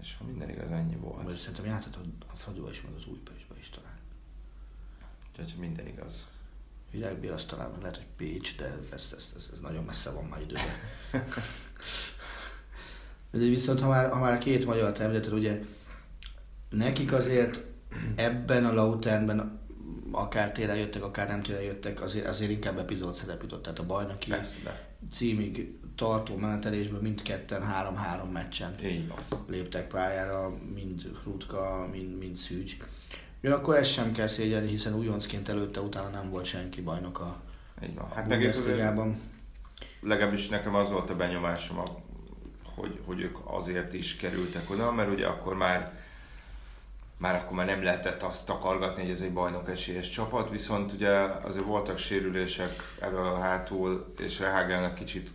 és ha minden igaz, ennyi volt. vagy szerintem játszott a Fradiba is, meg az Újpestbe is talán. Úgyhogy minden igaz. Virág Béla, talán lehet, hogy Pécs, de ez, ez, ez, ez nagyon messze van már időben. De viszont ha már, ha már a két magyar említetted, ugye nekik azért ebben a Lauternben akár télen jöttek, akár nem télen jöttek, azért, azért inkább epizód szerep jutott. Tehát a bajnoki Persze, címig tartó menetelésben mindketten három-három meccsen van. léptek pályára, mind Rutka, mind, mind Szűcs. Ugyanakkor ezt sem kell szégyelni, hiszen újoncként előtte, utána nem volt senki bajnok a, Így van. Hát meg legalábbis nekem az volt a benyomásom, hogy, hogy ők azért is kerültek oda, mert ugye akkor már már akkor már nem lehetett azt takargatni, hogy ez egy bajnok esélyes csapat, viszont ugye azért voltak sérülések elől hátul, és Rehágának kicsit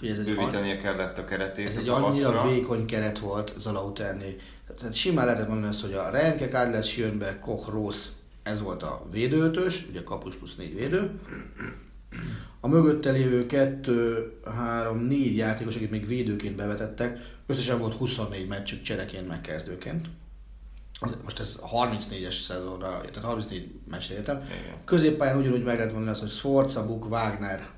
bővítenie kellett a keretét Ez a egy annyira vékony keret volt Zalauternél. Tehát simán lehetett mondani azt, hogy a Renke, Kadlet, Schönberg, Koch, Rossz, ez volt a védőötös, ugye kapus plusz négy védő. A mögötte lévő kettő, három, négy játékos, akit még védőként bevetettek, összesen volt 24 meccsük csereként meg kezdőként. Az- Most ez 34-es szezonra, tehát 34 meccsre értem. Középpályán ugyanúgy meg lehet mondani azt, hogy Sforza, Buk, Wagner.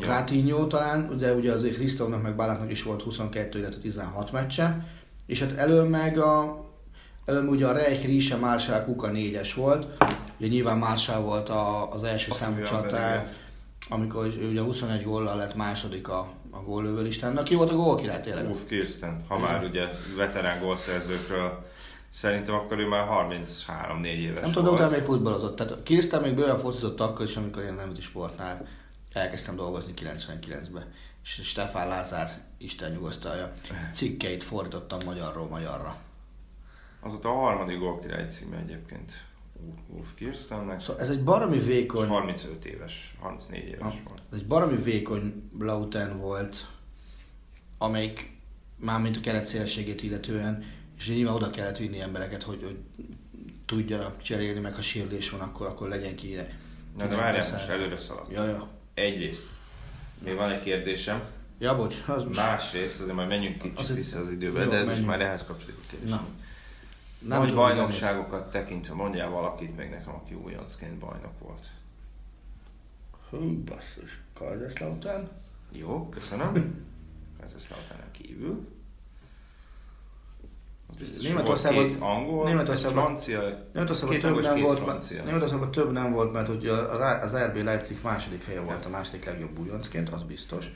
Rátinyó talán, de ugye azért Krisztóvnak meg Bálaknak is volt 22, illetve 16 meccse, és hát elől meg a elől ugye a Reich, Rise, Marshall, Kuka 4-es volt, ugye nyilván Marshall volt a, az első Azt számú csatár, amikor is, ő ugye 21 góllal lett második a, a góllövő listán. Na ki volt a gólkirály tényleg? Ulf Kirsten, ha már ugye veterán gólszerzőkről, szerintem akkor ő már 33-4 éves Nem tudom, utána még futballozott. Tehát Kirsten még bőven focizott akkor is, amikor én nemzeti sportnál elkezdtem dolgozni 99-ben. És Stefán Lázár, Isten nyugosztalja, cikkeit fordítottam magyarról magyarra. Az ott a harmadik gólkirály címe egyébként Ulf Kirstennek. Szóval ez egy baromi vékony, 35 éves, 34 éves volt. ez egy baromi vékony Lauten volt, amelyik mármint a kelet szélségét illetően, és nyilván oda kellett vinni embereket, hogy, hogy tudjanak cserélni, meg ha sérülés van, akkor, akkor legyen ki. Na de várjál, most előre szalad. Ja, ja. Egyrészt, még van egy kérdésem. Ja, bocs, az Másrészt, azért majd menjünk kicsit Azért- vissza az időbe, Jó, de ez is menjünk. már ehhez kapcsolódik kérdés. Na. Nem Nagy bajnokságokat tekintve, mondjál valakit még nekem, aki újoncként bajnok volt. Hú, basszus. Kaiserslautern? Jó, köszönöm. Ez a Szaltánen kívül. Az biztos, hogy volt Németországban- két angol, Németországban- francia, Németországban két több nem volt, francia. Németországban több nem volt, mert ugye az RB Leipzig második helye volt a második legjobb újoncként, az biztos.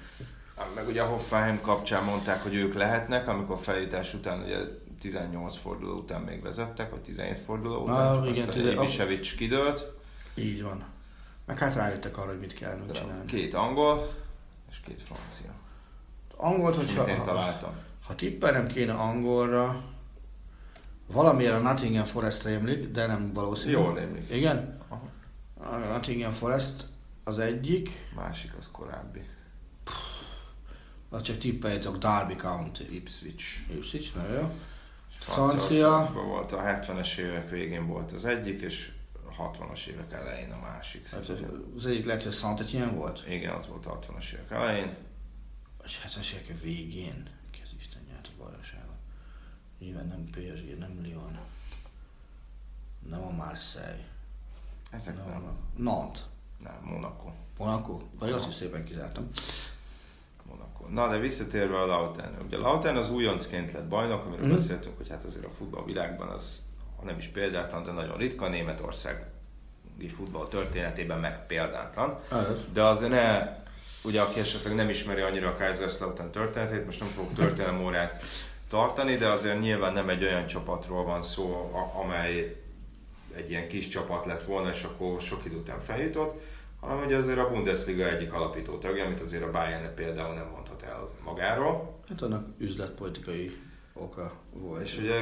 Meg ugye a Hoffenheim kapcsán mondták, hogy ők lehetnek, amikor feljutás után ugye 18 forduló után még vezettek, vagy 17 forduló után, Ah, csak igen, aztán Ibisevic kidőlt. Így van. Meg hát rájöttek arra, hogy mit kell csinálni. Két angol és két francia. Angolt, hogyha én ha, találtam. ha tippelnem kéne angolra, valamiért a Nottingham Forest rémlik, de nem valószínű. Jól rémlik. Igen? Aha. A Nottingham Forest az egyik, Másik az korábbi. vagy csak tippeljetek Derby County. Ipswich. Ipswich, na jó. Francia volt, a 70-es évek végén volt az egyik, és a 60-as évek elején a másik. hát az egyik lehet, hogy saint Etienne volt. Igen, az volt a 60-as évek elején. Vagy 70-es évek végén. Ki az Isten nyert a bajnokságot. Nyilván nem PSG, nem Lyon. Nem a Marseille. Ezek Nem nem, a Nantes. nem, Monaco. Monaco. Vagy azt is szépen kizártam. Monaco. Na, de visszatérve a Lautern. Ugye a Lautern az újoncként lett bajnok, amiről Mhm. beszéltünk, hogy hát azért a futballvilágban az, ha nem is példátlan, de nagyon ritka. Németország futball történetében meg példátlan. Az. De azért ne, ugye aki esetleg nem ismeri annyira a Kaiserslautern történetét, most nem fogok történelmórát tartani, de azért nyilván nem egy olyan csapatról van szó, amely egy ilyen kis csapat lett volna, és akkor sok idő után feljutott, hanem ugye azért a Bundesliga egyik alapító tagja, amit azért a Bayern például nem mondhat el magáról. Hát annak üzletpolitikai oka volt. És ugye,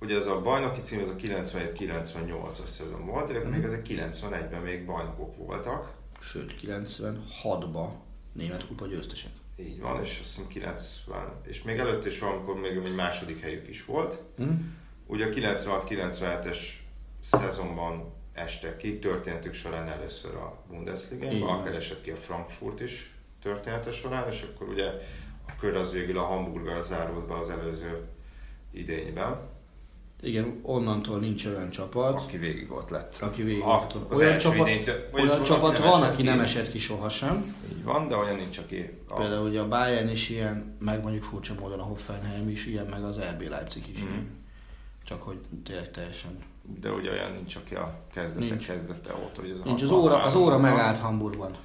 ugye ez a bajnoki cím, ez a 97-98-as szezon volt, de ők Mhm. még ezek 91-ben még bajnokok voltak. Sőt, 96-ba német kupa győztesek. Így van, és azt hiszem 90, és még előtt is valamikor még egy második helyük is volt. Hm? Ugye a 96-97-es szezonban estek ki, történetük során először a Bundesliga-ban, akár esett ki a Frankfurt is története során, és akkor ugye a kör az végül a Hamburger zárult be az előző idényben. Igen, onnantól nincs olyan csapat, Aki végig ott lett. aki végig A- ott az Olyan csapat, olyan csapat nem van, aki ki. nem esett ki sohasem. Így van, de olyan nincs, aki... A, Például ugye a Bayern is ilyen, meg mondjuk furcsa módon a Hoffenheim is ilyen, meg az RB Leipzig is Mhm. ilyen. Csak hogy tényleg teljesen. de ugye olyan nincs, aki a kezdete Nincs. kezdete óta, hogy az Nincs, az 63 óra, az óra megállt Hamburgban.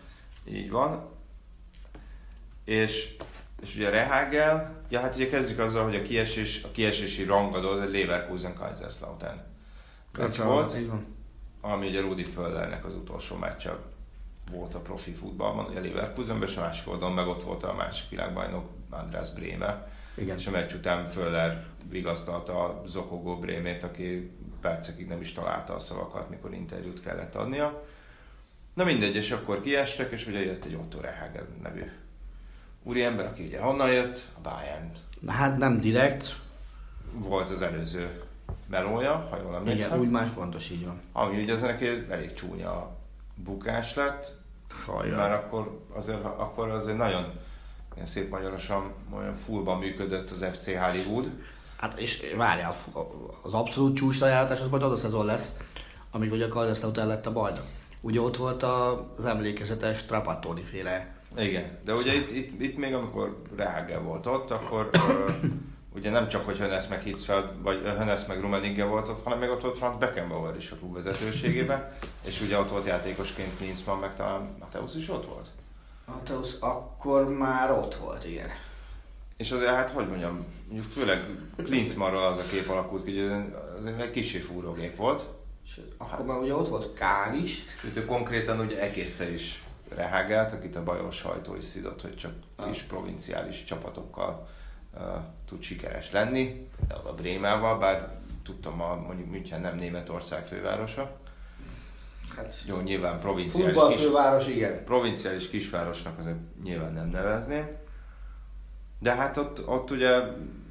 Így van. És, és ugye Rehagel, ja hát ugye kezdjük azzal, hogy a, kiesés, a kiesési rangadó az egy Leverkusen Kaiserslautern. meccs volt, ami ugye Rudi Föllernek az utolsó meccse volt a profi futballban, ugye Leverkusenben, és a másik oldalon meg ott volt a másik világbajnok András Bréme. Igen. És a meccs után Föller vigasztalta a zokogó Brémét, aki percekig nem is találta a szavakat, mikor interjút kellett adnia. Na mindegy, és akkor kiestek, és ugye jött egy Otto Rehagel nevű úriember, aki ugye honnan jött? A bayern hát nem direkt, Volt az előző melója, ha jól emlékszem. igen, úgy más pontos így van. Ami ugye az neki elég csúnya bukás lett, mert akkor azért, akkor azért nagyon ilyen szép magyarosan, olyan fullban működött az FC Hollywood. Hát és várjál, az abszolút csúcs ajánlatás az majd az a szezon lesz, amíg ugye a Kardasztautel lett a bajnok. Ugye ott volt az emlékezetes Trapattoni féle Igen, de ugye itt, itt, itt még amikor Rehagel volt ott, akkor ö, ugye nem csak, hogy Hönes meg Hitzfeld, vagy Hönes meg Rummenigge volt ott, hanem még ott volt Franz Beckenbauer is a klub vezetőségében, és ugye ott volt játékosként Klinsmann, meg talán Mateusz is ott volt. Mateusz akkor már ott volt, igen. És azért hát, hogy mondjam, mondjuk főleg Klinsmannról az a kép alakult, hogy azért egy kicsi fúrógép volt. És akkor már ugye ott volt Kán is. Sőt, ő konkrétan ugye egészte is Rehagelt, akit a bajor sajtó is szidott, hogy csak kis provinciális csapatokkal uh, tud sikeres lenni, de a Brémával, bár tudtam, a, mondjuk München nem Németország fővárosa. Hát Jó, nyilván provinciális, kis, futballfőváros, igen. provinciális kisvárosnak azért nyilván nem nevezném. De hát ott, ott ugye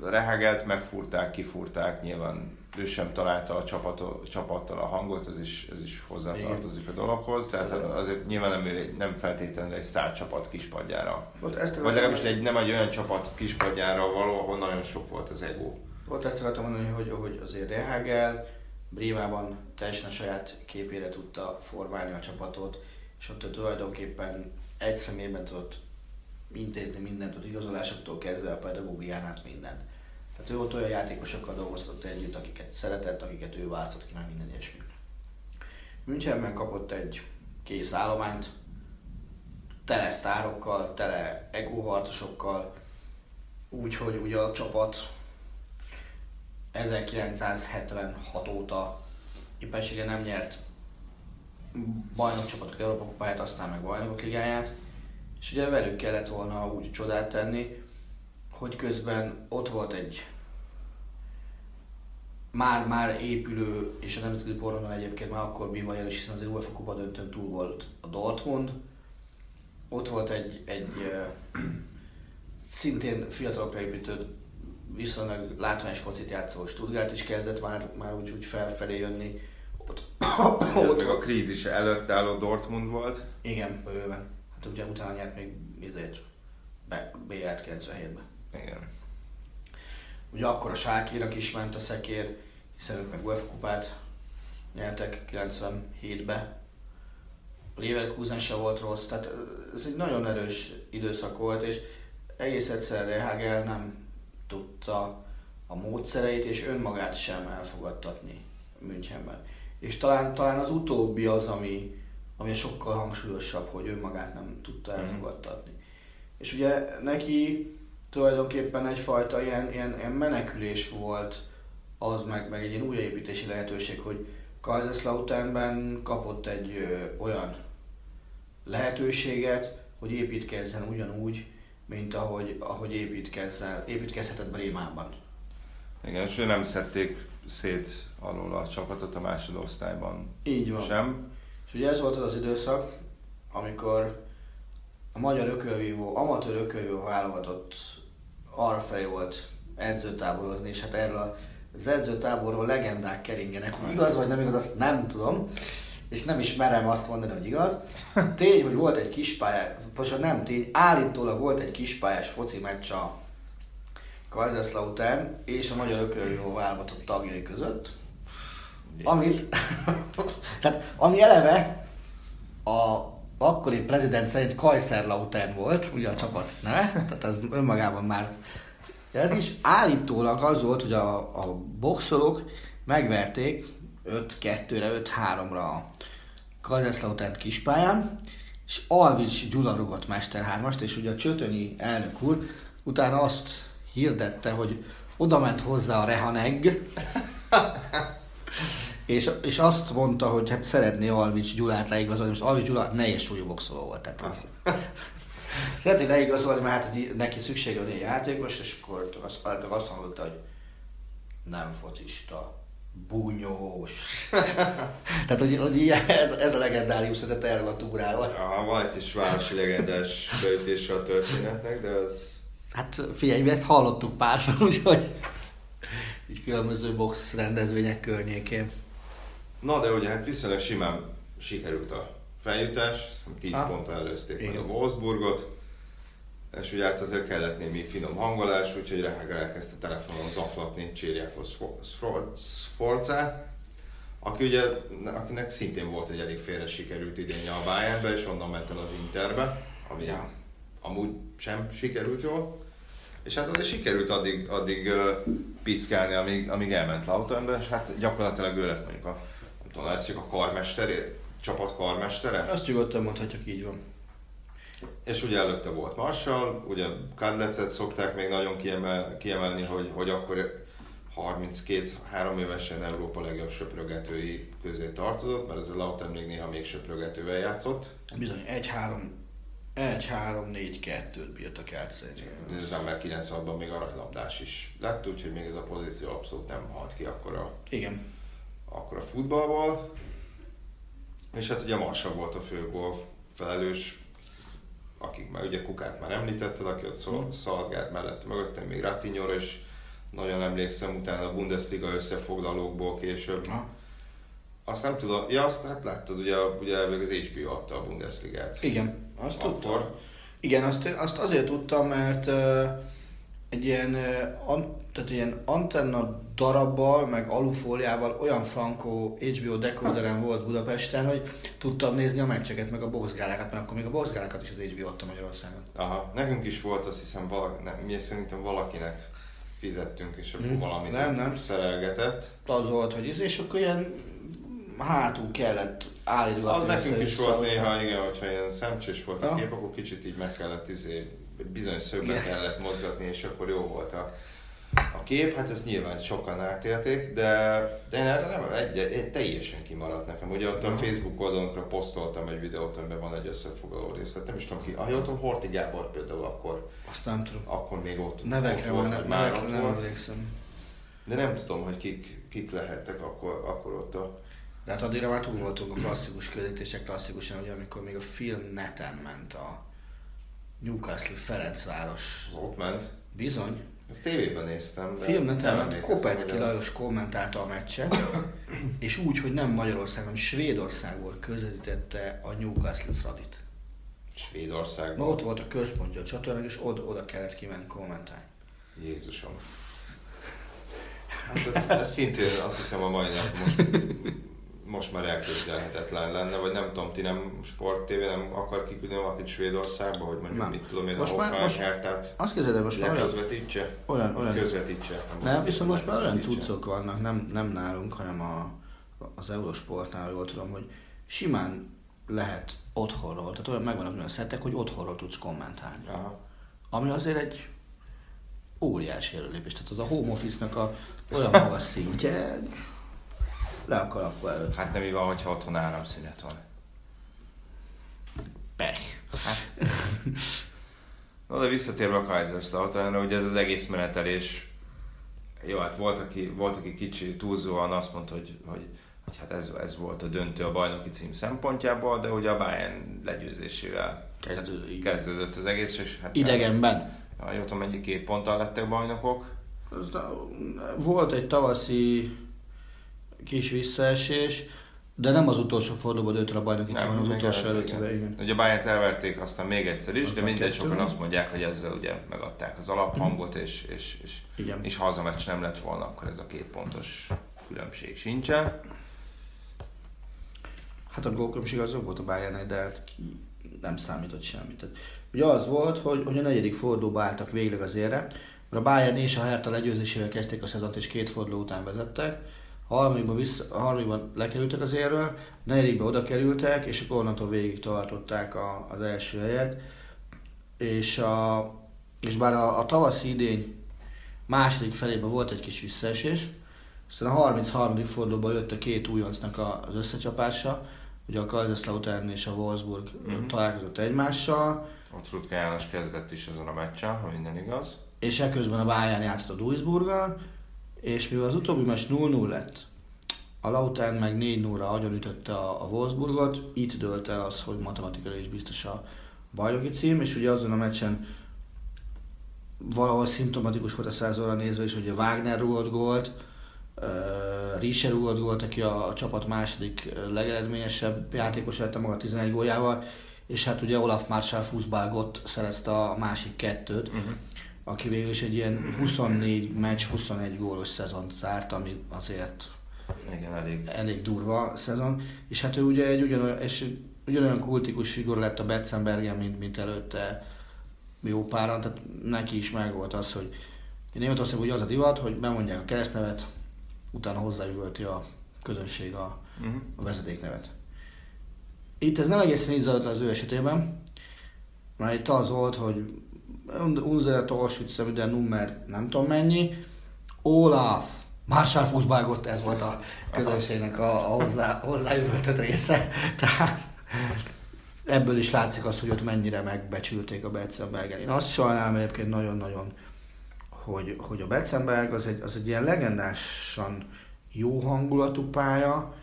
Rehagelt megfúrták, kifúrták, nyilván ő sem találta a csapat, csapattal a hangot, ez is, ez is hozzátartozik a dologhoz, tehát azért nyilván nem, nem feltétlenül egy sztárcsapat kispadjára. Ott ezt Vagy legalábbis egy, nem egy olyan csapat kispadjára való, ahol nagyon sok volt az ego. Ott ezt akartam mondani, hogy, hogy azért Rehagel Brémában teljesen a saját képére tudta formálni a csapatot, és ott ő tulajdonképpen egy személyben tudott intézni mindent az igazolásoktól kezdve a pedagógián át mindent. Tehát ő ott olyan játékosokkal dolgoztott együtt, akiket szeretett, akiket ő választott ki, meg minden ilyesmi. Münchenben kapott egy kész állományt, tele sztárokkal, tele egóharcosokkal, úgyhogy ugye a csapat 1976 óta éppenséggel nem nyert bajnokcsapatok Európa kupáját, aztán meg bajnokok ligáját, és ugye velük kellett volna úgy csodát tenni, hogy közben ott volt egy már, már épülő, és a nemzetközi porondon egyébként már akkor bivaj is, hiszen az UEFA kupa döntőn túl volt a Dortmund. Ott volt egy, egy szintén fiatalokra építő, viszonylag látványos focit játszó Stuttgart is kezdett már, már úgy, úgy felfelé jönni. Ott, Ott a krízis előtt álló Dortmund volt. igen, bőven. Hát ugye utána nyert még ezért BL-t 97-ben. Igen. Ugye akkor a Sákirak is ment a szekér, hiszen ők meg UEFA kupát nyertek 97-be. A Leverkusen se volt rossz, tehát ez egy nagyon erős időszak volt, és egész egyszerre Hagel nem tudta a módszereit és önmagát sem elfogadtatni Münchenben. És talán, talán az utóbbi az, ami, ami sokkal hangsúlyosabb, hogy önmagát nem tudta elfogadtatni. És ugye neki tulajdonképpen egyfajta ilyen, ilyen, ilyen menekülés volt az, meg, meg egy ilyen újjáépítési lehetőség, hogy Kaiserslauternben kapott egy ö, olyan lehetőséget, hogy építkezzen ugyanúgy, mint ahogy, ahogy építkezzen, építkezhetett Brémában. Igen, és nem szedték szét alól a csapatot a másodosztályban Így van. sem. És ugye ez volt az az időszak, amikor a magyar ökölvívó, amatőr ökölvívó válogatott arra felé volt edzőtáborozni, és hát erről az edzőtáborról legendák keringenek. Hogy igaz vagy nem igaz, azt nem tudom. És nem is merem azt mondani, hogy igaz. Tény, hogy volt egy kispályás, most nem tény, állítólag volt egy kispályás foci meccs a Kaiserslautern és a Magyar Ököljóval válogatott tagjai között. Amit, tehát ami eleve a akkori prezident szerint Kaiserslautern volt, ugye a csapat neve, tehát ez önmagában már ez is. Állítólag az volt, hogy a, a boxolók megverték 5-2-re, 5-3-ra a Kaiserslautern kispályán, és Alvics Gyula rugott Mester 3 és ugye a Csötönyi elnök úr utána azt hirdette, hogy oda ment hozzá a Rehaneg, és, és azt mondta, hogy hát szeretné Alvics Gyulát leigazolni, most Alvics Gyula nejes súlyú boxoló volt. Tehát az. szeretné leigazolni, mert hát hogy neki szüksége van egy játékos, és akkor azt, azt mondta, hogy nem focista, bunyós. Tehát, hogy, hogy ez, ez a legendárius szedett erről a túrával. Ja, van egy kis városi legendás beütése a történetnek, de az... Hát figyelj, mi ezt hallottuk párszor, úgyhogy így különböző box rendezvények környékén. Na, de ugye hát viszonylag simán sikerült a feljutás, 10 ha? ponttal előzték meg a Wolfsburgot, és ugye hát azért kellett némi finom hangolás, úgyhogy Reháger elkezdte telefonon zaklatni Csirjákhoz Sforzát, aki ugye, akinek szintén volt egy elég félre sikerült idénye a Bayernbe, és onnan ment el az Interbe, ami ja. amúgy sem sikerült jól. És hát azért sikerült addig, addig piszkálni, amíg, amíg elment Lautenbe, és hát gyakorlatilag ő lett mondjuk a, tudom, lesz a karmestere, csapat karmestere. Azt nyugodtan mondhatjuk, így van. És ugye előtte volt Marshall, ugye Kadlecet szokták még nagyon kiemel, kiemelni, hogy, hogy akkor 32-3 évesen Európa legjobb söprögetői közé tartozott, mert ez a Lautern még néha még söprögetővel játszott. Bizony, 1-3 1-3-4-2-t bírtak játszani. Az ember 96-ban még aranylabdás is lett, úgyhogy még ez a pozíció abszolút nem halt ki akkor a, Igen. Akkor a futballból. És hát ugye Marshall volt a fő gól felelős, akik már ugye Kukát már említetted, aki ott szol, szaladgált mellett mögöttem, még Ratinyora, és nagyon emlékszem utána a Bundesliga összefoglalókból később. Ha. Azt nem tudom, ja azt hát láttad, ugye, ugye az HBO adta a Bundesligát. Igen, azt Akkor... tudtam. Igen, azt, azt azért tudtam, mert uh, egy ilyen, an, tehát ilyen antenna darabbal, meg alufóliával olyan frankó HBO decoderen volt Budapesten, hogy tudtam nézni a meccseket, meg a boxgálákat, mert akkor még a boxgálákat is az HBO adta Magyarországon. Aha, nekünk is volt azt hiszem, valaki, nem, mi szerintem valakinek fizettünk, és akkor hmm. valamit nem, nem. szerelgetett. Az volt, hogy ez, és akkor ilyen hátul kellett állítani. Az nekünk is volt néha, igen, hogyha ilyen szemcsés volt a kép, akkor kicsit így meg kellett izé, bizonyos szögbe kellett mozgatni, és akkor jó volt a a kép, hát ezt nyilván sokan átélték, de, de én erre nem, egy, egy, teljesen kimaradt nekem. Ugye ott a Facebook oldalunkra posztoltam egy videót, amiben van egy összefoglaló részlet, nem is tudom ki, ah, jó, tudom, Horti Gábor például akkor, Azt nem tudom. akkor még ott, nevekre ott volt, volt, ne, nevekre nem emlékszem. De nem tudom, hogy kik, kik lehettek akkor, akkor ott a... De hát addigra már túl voltunk a klasszikus közítések klasszikusan, ugye amikor még a film neten ment a Newcastle Ferencváros. Az ott ment? Bizony. Ezt tévében néztem. De Filmneten ment Kopecki Lajos kommentálta a meccset, és úgy, hogy nem Magyarország, hanem Svédországból közvetítette a Newcastle Fradit. Svédországban? Ma ott volt a központja a csatornák, és oda, oda kellett kimenni kommentálni. Jézusom. Hát ez, ez szintén azt hiszem a mai nap most most már elképzelhetetlen lenne, vagy nem tudom, ti nem Sport TV nem akar kiküldeni valakit Svédországba, hogy mondjuk nem. mit tudom én, most a már, most, Hertát azt képzeld, most már közvetítse? Olyan, olyan. Közvetítse. Nem, nem viszont most már olyan cuccok vannak, nem, nem nálunk, hanem a, az Eurosportnál, jól tudom, hogy simán lehet otthonról, tehát olyan megvannak olyan szettek, hogy otthonról tudsz kommentálni. Aha. Ami azért egy óriási előlépés. Tehát az a home office-nak a olyan magas szintje, le a kalappal előtt. Hát nem mi van, hogyha otthon áramszünet van. Pech. Hát. Na de visszatérve a Kaiserslauternra, ugye ez az egész menetelés, jó, hát volt, aki, volt, aki kicsi túlzóan azt mondta, hogy, hogy, hogy hát ez, ez volt a döntő a bajnoki cím szempontjából, de ugye a Bayern legyőzésével kezdődött, kezdődött az egész, és hát Idegenben. Ja, jó tudom, mennyi két ponttal lettek bajnokok. Volt egy tavaszi kis visszaesés, de nem az utolsó fordulóban dőlt a bajnoki cím, hanem az utolsó előtt, előtt. Igen. Ugye a Bayern elverték aztán még egyszer is, de Aztán mindegy, kettő. sokan azt mondják, hogy ezzel ugye megadták az alaphangot, és, és, és, Igen. és ha az a meccs nem lett volna, akkor ez a két pontos különbség sincsen. Hát a gólkülönbség az volt a bayern de hát nem számított semmit. Tehát, ugye az volt, hogy, hogy a negyedik fordulóba álltak végleg az érre, mert a Bayern és a Hertha legyőzésével kezdték a szezont, és két forduló után vezettek. Harmadikban, vissza, harmadikban lekerültek az érről, negyedikben oda kerültek, és akkor onnantól végig tartották a, az első helyet. És, a, és bár a, a tavaszi idény második felében volt egy kis visszaesés, aztán a 33. fordulóban jött a két újoncnak a- az összecsapása, ugye a Kaiserslautern és a Wolfsburg Mhm. találkozott egymással, Ott Rutka János kezdett is ezen a meccsen, ha minden igaz. és ekközben a Bayern játszott a Duisburggal, és mivel az utóbbi meccs 0-0 lett, a Lautern meg 4 0 agyonütötte a, a Wolfsburgot, itt dőlt el az, hogy matematikailag is biztos a bajnoki cím, és ugye azon a meccsen valahol szimptomatikus volt a százorra nézve is, hogy a Wagner rúgott gólt, uh, Riese rúgott gólt, aki a, a csapat második legeredményesebb játékos lett a maga 11 góljával, és hát ugye Olaf Marschall Fußballgott szerezte a másik kettőt, uh-huh. Aki végül is egy ilyen 24 meccs, 21 gólos szezont zárt, ami azért Igen, elég. elég durva szezon, és hát ő ugye egy ugyanolyan, és ugyanolyan kultikus figura lett a Betzenbergen, mint, mint előtte jó páran, tehát neki is megvolt az, hogy Németországban ugye az a divat, hogy bemondják a keresztnevet, utána hozzáüvölti a közönség a, Uh-huh. a vezetéknevet. Itt ez nem egészen így zajlott az ő esetében, mert itt az volt, hogy Unzer Auschwitz, de Nummer nem tudom mennyi, Olaf, Marshall Fußballgott, ez volt a közönségnek a, a hozzá, hozzájövöltött része. Tehát ebből is látszik az, hogy ott mennyire megbecsülték a Betzenbergen. Én azt sajnálom egyébként nagyon-nagyon, hogy, hogy a Betzenberg az egy, az egy ilyen legendásan jó hangulatú pálya,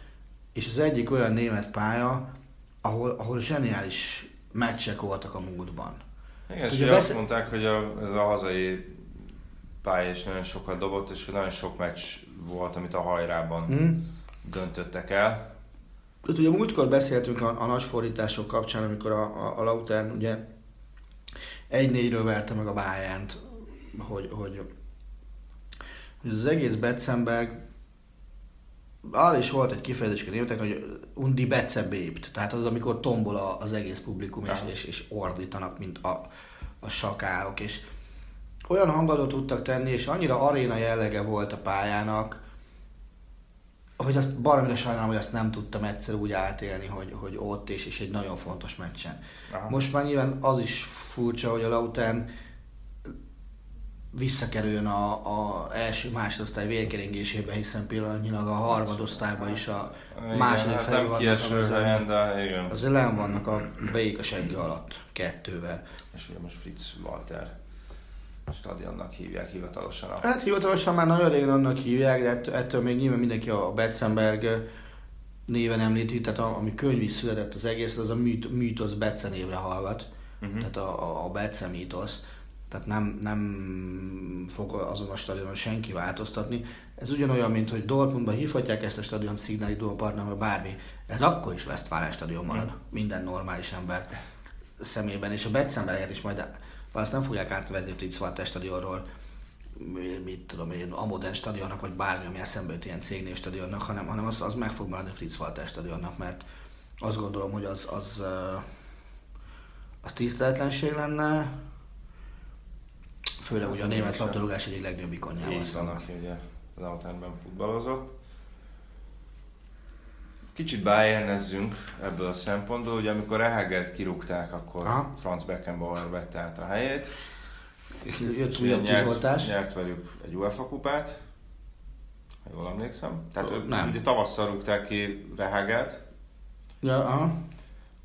és az egyik olyan német pálya, ahol, ahol zseniális meccsek voltak a múltban. Igen, és Ugye ugye azt besz- mondták, hogy a, ez a hazai pálya is nagyon sokat dobott, és hogy nagyon sok meccs volt, amit a hajrában Hm? döntöttek el. Tehát ugye múltkor beszéltünk a, a nagy fordítások kapcsán, amikor a, a, a Lautern ugye egy négyről verte meg a Bayernt, hogy, hogy, hogy az egész Betzenberg arra is volt egy kifejezés a németek, hogy undi Betze bébt, tehát az, amikor tombol az egész publikum, és, és, és ordítanak, mint a, a sakálok, és olyan hangadót tudtak tenni, és annyira aréna jellege volt a pályának, hogy azt baromira sajnálom, hogy azt nem tudtam egyszer úgy átélni, hogy, hogy ott és, és egy nagyon fontos meccsen. Aha. Most már nyilván az is furcsa, hogy a Lautern visszakerüljön a, a első másodosztály vérkeringésébe, hiszen pillanatnyilag a harmadosztályban is a Igen, második hát nem vannak az, helyen, de igen. az ellen vannak a beék a segge alatt kettővel. És ugye most Fritz Walter stadionnak hívják hivatalosan. A... Hát hivatalosan már nagyon régen annak hívják, de ettől, ettől még nyilván mindenki a Betzenberg néven említi, tehát a, ami könyv is született az egész, az a műt, mítosz Betze névre hallgat, uh-huh. tehát a, a, a Betze mítosz. Tehát nem, nem fog azon a stadionon senki változtatni. Ez ugyanolyan, mint hogy Dortmundban hívhatják ezt a stadion Signal Iduna Parknak, vagy bármi. Ez akkor is Westfalen stadion marad, Mhm. minden normális ember szemében. És a Betzenberget is majd azt nem fogják átvezni Fritz Walter stadionról, mit tudom én, a Modern stadionnak, vagy bármi, ami eszembe jut ilyen cégnév stadionnak, hanem, hanem az, az meg fog maradni Fritz Walter stadionnak, mert azt gondolom, hogy az, az, az tiszteletlenség lenne, főleg ugye a német labdarúgás egyik legnagyobb ikonjával Így van, aki ugye Lauternben futballozott. Kicsit Bayernezzünk ebből a szempontból, ugye amikor Ehegelt kirúgták, akkor Aha. Franz Beckenbauer vette át a helyét. És jött újabb nyert, nyert velük egy UEFA kupát, ha jól emlékszem. Tehát ők nem. ugye tavasszal rúgták ki Rehagelt. Ja, aha.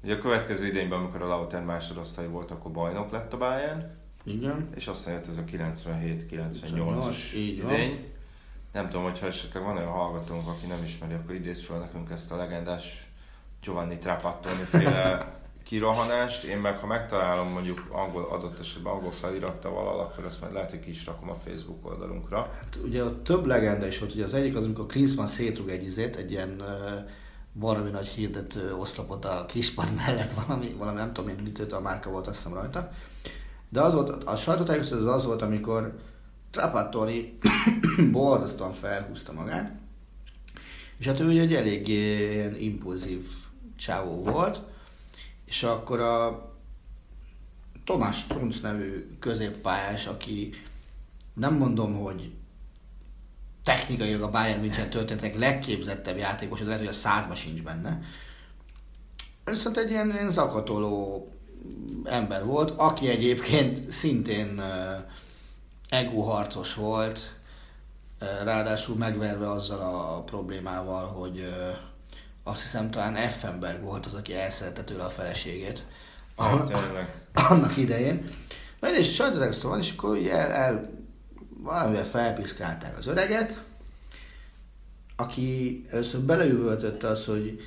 Ugye a következő idényben, amikor a Lautern másodosztály volt, akkor bajnok lett a Bayern. Igen. És aztán jött ez a 97-98-as így van. idény. Nem tudom, hogyha esetleg van olyan hallgatónk, aki nem ismeri, akkor idéz fel nekünk ezt a legendás Giovanni Trapattoni féle kirohanást, én meg ha megtalálom mondjuk angol, adott esetben angol felirattal valahol, akkor azt majd lehet, hogy ki is rakom a Facebook oldalunkra. Hát ugye a több legenda is volt, ugye az egyik az, amikor Klinsmann szétrug egy izét, egy ilyen uh, valami nagy hirdető oszlopot a kispad mellett, valami, valami nem tudom üdítőt a márka volt azt hiszem rajta. De az volt, a sajtótájékoztató az, volt, amikor Trapattoni borzasztóan felhúzta magát, és hát ő ugye egy elég ilyen impulzív csávó volt, és akkor a Tomás Strunz nevű középpályás, aki nem mondom, hogy technikailag a Bayern München történetek legképzettebb játékos, de lehet, hogy a százba sincs benne. Viszont egy ilyen, ilyen zakatoló ember volt, aki egyébként szintén egóharcos volt, ráadásul megverve azzal a problémával, hogy azt hiszem talán Effenberg volt az, aki elszerette tőle a feleségét. Ah, Annak, idején. Na és sajtótextől van, és akkor ugye el, el valamivel felpiszkálták az öreget, aki először beleüvöltötte az, hogy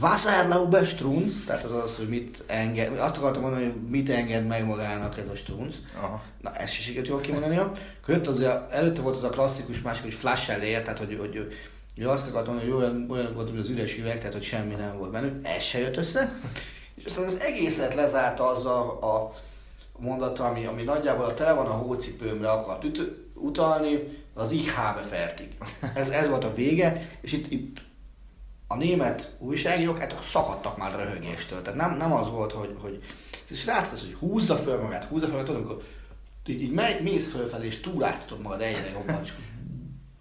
Wasserlaube Strunz, tehát az az, hogy mit enged, azt akartam mondani, hogy mit enged meg magának ez a Strunz. Aha. Na, ezt is sikerült jól kimondania. Jött az, előtte volt az a klasszikus másik, hogy flash elér, tehát hogy, hogy, hogy azt akartam mondani, hogy olyan, olyan volt, mint az üres üveg, tehát hogy semmi nem volt benne. Ez se jött össze. És aztán az egészet lezárta azzal a mondata, ami, ami nagyjából a tele van a hócipőmre akart üt, utalni, az Ich habe fertig. Ez, ez volt a vége, és itt, itt a német újságírók hát szakadtak már röhögéstől. Tehát nem, nem az volt, hogy, hogy és látsz, hogy húzza föl magát, húzza föl, tudod, amikor így, így megy, mész fölfelé, és túláztatod magad egyre jobban, és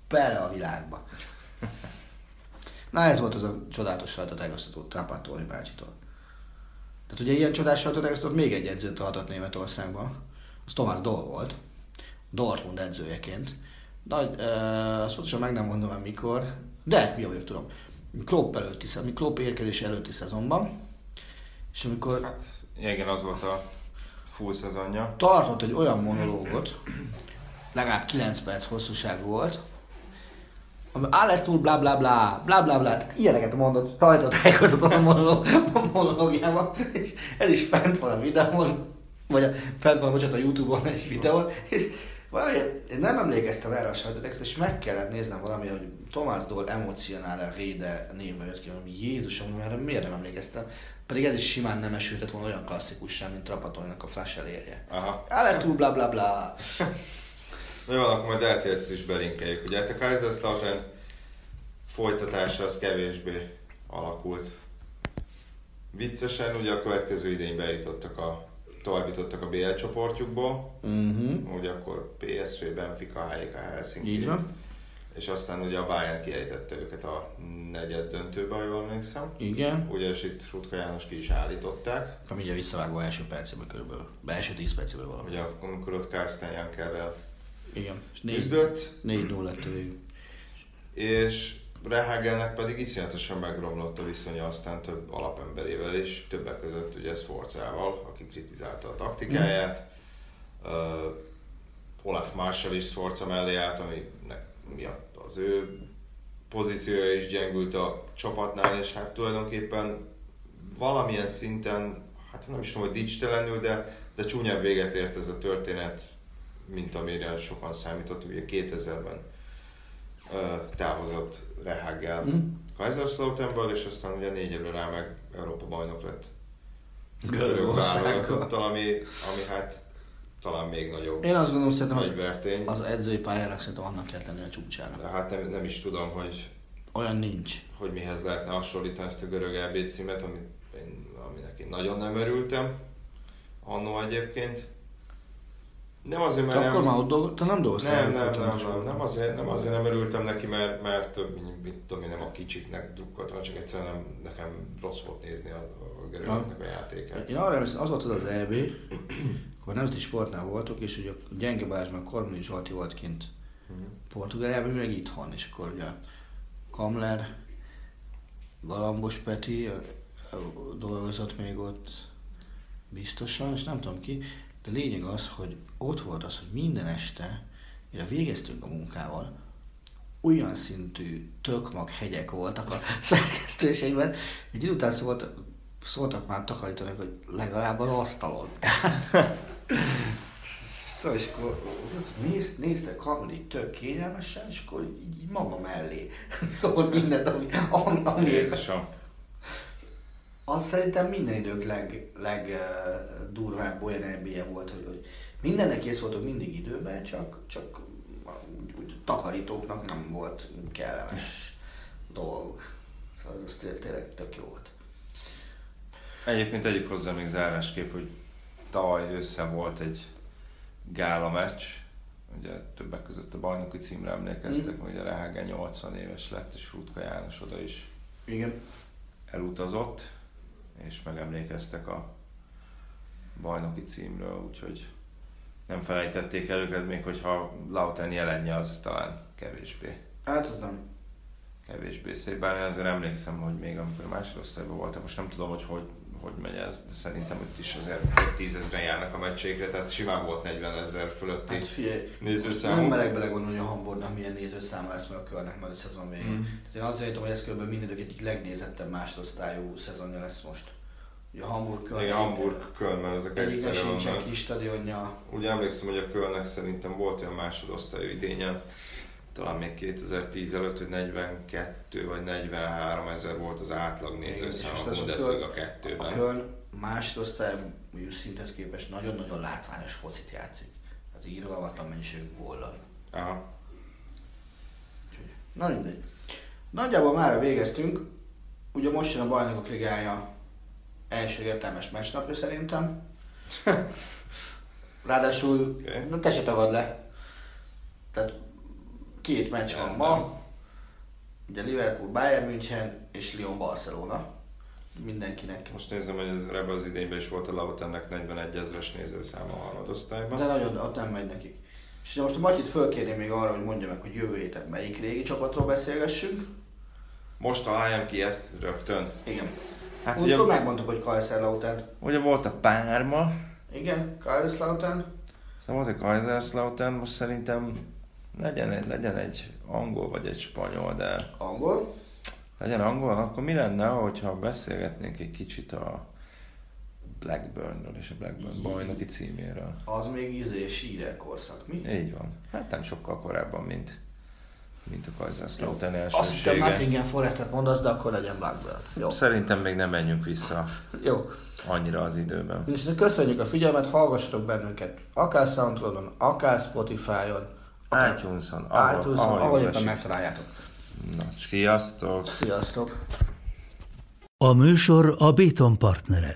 bele a világba. Na ez volt az a csodálatos sajtótájékoztató Trapattoni bácsitól. Tehát ugye ilyen csodás sajtótájékoztatót még egy edzőt tartott Németországban. Az Thomas Doll volt. Dortmund edzőjeként. Nagy, ö, azt pontosan meg nem mondom el mikor, de jó vagyok, tudom. Klopp előtti, ami Klopp érkezés előtti szezonban. És amikor Hát, igen, az volt a full szezonja. tartott egy olyan monológot, legalább 9 perc hosszúságú volt, ami túl bla bla bla, bla bla bla, ilyeneket mondott rajta tájékozott a monológ, monológiában, és ez is fent van a videón, vagy a, fent van, bocsánat, a Youtube-on egy videón, és valami, én nem emlékeztem erre a sajtótextet, és meg kellett néznem valami, hogy Thomas Doll emocionále Réde névvel jött ki, hogy Jézusom, erre miért nem emlékeztem, pedig ez is simán nem esültett volna olyan klasszikus sem, mint Trapatoninak a flash elérje. Aha. Alles túl bla bla bla. Na jó, akkor majd lehet, ezt is belinkeljük. Ugye hát a Kaiserslautern folytatása az kevésbé alakult. Viccesen ugye a következő idény bejutottak a tovább jutottak a BL csoportjukból, Uh-huh. ugye akkor PSV, Benfica, HJK, Helsinki. Így van. És aztán ugye a Bayern kiejtette őket a negyed döntőbe, ha jól emlékszem. Igen. Ugye, és itt Rutka János ki is állították. Ami ugye visszavágó első percéből körülbelül. Első 10 percéből valami. Ugye amikor ott Karsten Jankerrel Igen. És 4 küzdött, 4-0 lett a végül. és Rehagelnek pedig iszonyatosan megromlott a viszonya aztán több alapemberével is, többek között ugye Sforzával, aki kritizálta a taktikáját. Uh, Olaf Marshall is Sforza mellé állt, ami miatt az ő pozíciója is gyengült a csapatnál, és hát tulajdonképpen valamilyen szinten, hát nem is tudom, hogy dicstelenül, de, de csúnyább véget ért ez a történet, mint amire sokan számítottuk, ugye 2000-ben ö, távozott Rehagel Mhm. Kaiserslauternből, és aztán ugye négy évre rá meg Európa bajnok lett Görögországgal. ami, ami hát talán még nagyobb Én azt gondolom, szerintem az, fegyvertény. az edzői pályának szerintem annak kell lenni a csúcsára. De hát nem, nem is tudom, hogy, Olyan nincs. hogy mihez lehetne hasonlítani ezt a görög EB címet, amit én, aminek én nagyon nem örültem annó egyébként. Nem azért, Te mert akkor nem, már ott dolgo- te nem dolgoztál? nem, nem, nem, nem, nem, azért, nem azért nem örültem neki, mert, mert több, mit tudom én, nem a kicsiknek drukkoltam, csak egyszerűen nem, nekem rossz volt nézni a, a görögöknek a játékát. Én arra az volt az az EB, akkor Nemzeti Sportnál voltunk, és ugye a Gyenge Balázsban Kormani Zsolti volt kint Mhm. Portugáliában, meg itthon, és akkor ugye Kamler, Galambos Peti dolgozott még ott biztosan, és nem tudom ki, de lényeg az, hogy ott volt az, hogy minden este, mire végeztünk a munkával, olyan szintű tökmag hegyek voltak a szerkesztőségben, egy idő után szólt, szóltak már takarítanak, hogy legalább az asztalon. szóval, és akkor néz, nézte Kamil így tök kényelmesen, és akkor így, maga mellé szól mindent, ami, ami, ami Jézusom. Azt szerintem minden idők leg, legdurvább olyan NBA volt, hogy, hogy mindennek kész voltak mindig időben, csak, csak úgy, úgy takarítóknak nem volt kellemes dolg. Szóval ez té- tényleg tök jó volt. Egyébként tegyük hozzá még zárásképp, hogy tavaly össze volt egy gála meccs, ugye többek között a bajnoki címre emlékeztek, hogy a Rehágen 80 éves lett, és Rutka János oda is Igen. elutazott, és megemlékeztek a bajnoki címről, úgyhogy nem felejtették el őket, még hogyha Lautern jelenje, az talán kevésbé, Hát az nem. kevésbé szép. Bár én azért emlékszem, hogy még amikor másodosztályban voltam, most nem tudom, hogy hogy, hogy megy ez, de szerintem itt is azért 10 ezeren járnak a meccsékre, tehát simán volt 40 ezer fölötti Hát figyelj, nézőszámú. nem merek belegondolni, hogy a Hamburgnak milyen nézőszáma lesz meg a körnek majd a szezon végén. Mm. Tehát én azt gyanítom, hogy ez kb. minden idők egyik legnézettebb másodosztályú szezonja lesz most. Ugye a Hamburg Köln Igen, Hamburg, Köln, mert ezek egyszerre sincsen kis stadionja. Úgy emlékszem, hogy a Kölnnek szerintem volt olyan másodosztályú idénye, talán még 2010 előtt, hogy 42 vagy 43 ezer volt az átlag nézőszám a Bundesliga Köln- A 2-ben. Köln másodosztályú szinthez képest nagyon-nagyon látványos focit játszik. Hát írgalmatlan mennyiségű góllal. Aha. Na mindegy. Nagyjából már végeztünk. Ugye most jön a bajnokok ligája első értelmes meccsnapja szerintem. Ráadásul, okay. na te se tagad le. Tehát két meccs van ma. Ugye Liverpool, Bayern München és Lyon Barcelona. Mindenkinek. Most nézem, hogy ez ebben az idényben is volt a Lautennek 41 ezeres nézőszáma a harmadosztályban. De nagyon, ott nem megy nekik. És ugye most a Matyit fölkérném még arra, hogy mondja meg, hogy jövő héten melyik régi csapatról beszélgessünk. Most találjam ki ezt rögtön. Igen. Hát Hát ugye, megmondtuk, hogy Kaiserslautern. ugye volt a Párma, Igen, Kaiserslautern. Szóval volt egy Kaiserslautern, most szerintem legyen egy, legyen egy angol vagy egy spanyol, de Angol. legyen angol, akkor mi lenne, hogyha beszélgetnénk egy kicsit a Blackburnről és a Blackburn bajnoki címéről. Az még izé sírer korszak, mi? Így van. Hát nem sokkal korábban, mint, mint a Kaiserslautern Azt hittem elsősége. Nottingham Forestet mondasz, de akkor legyen Blackburn. Jó. Szerintem még nem menjünk vissza Jó. annyira az időben. És köszönjük a figyelmet, hallgassatok bennünket akár Soundcloudon, akár Spotify-on, iTunes-on, ahol, iTunes-on, ahol, ahol éppen megtaláljátok. Na, sziasztok! Sziasztok! A műsor a Béton partnere.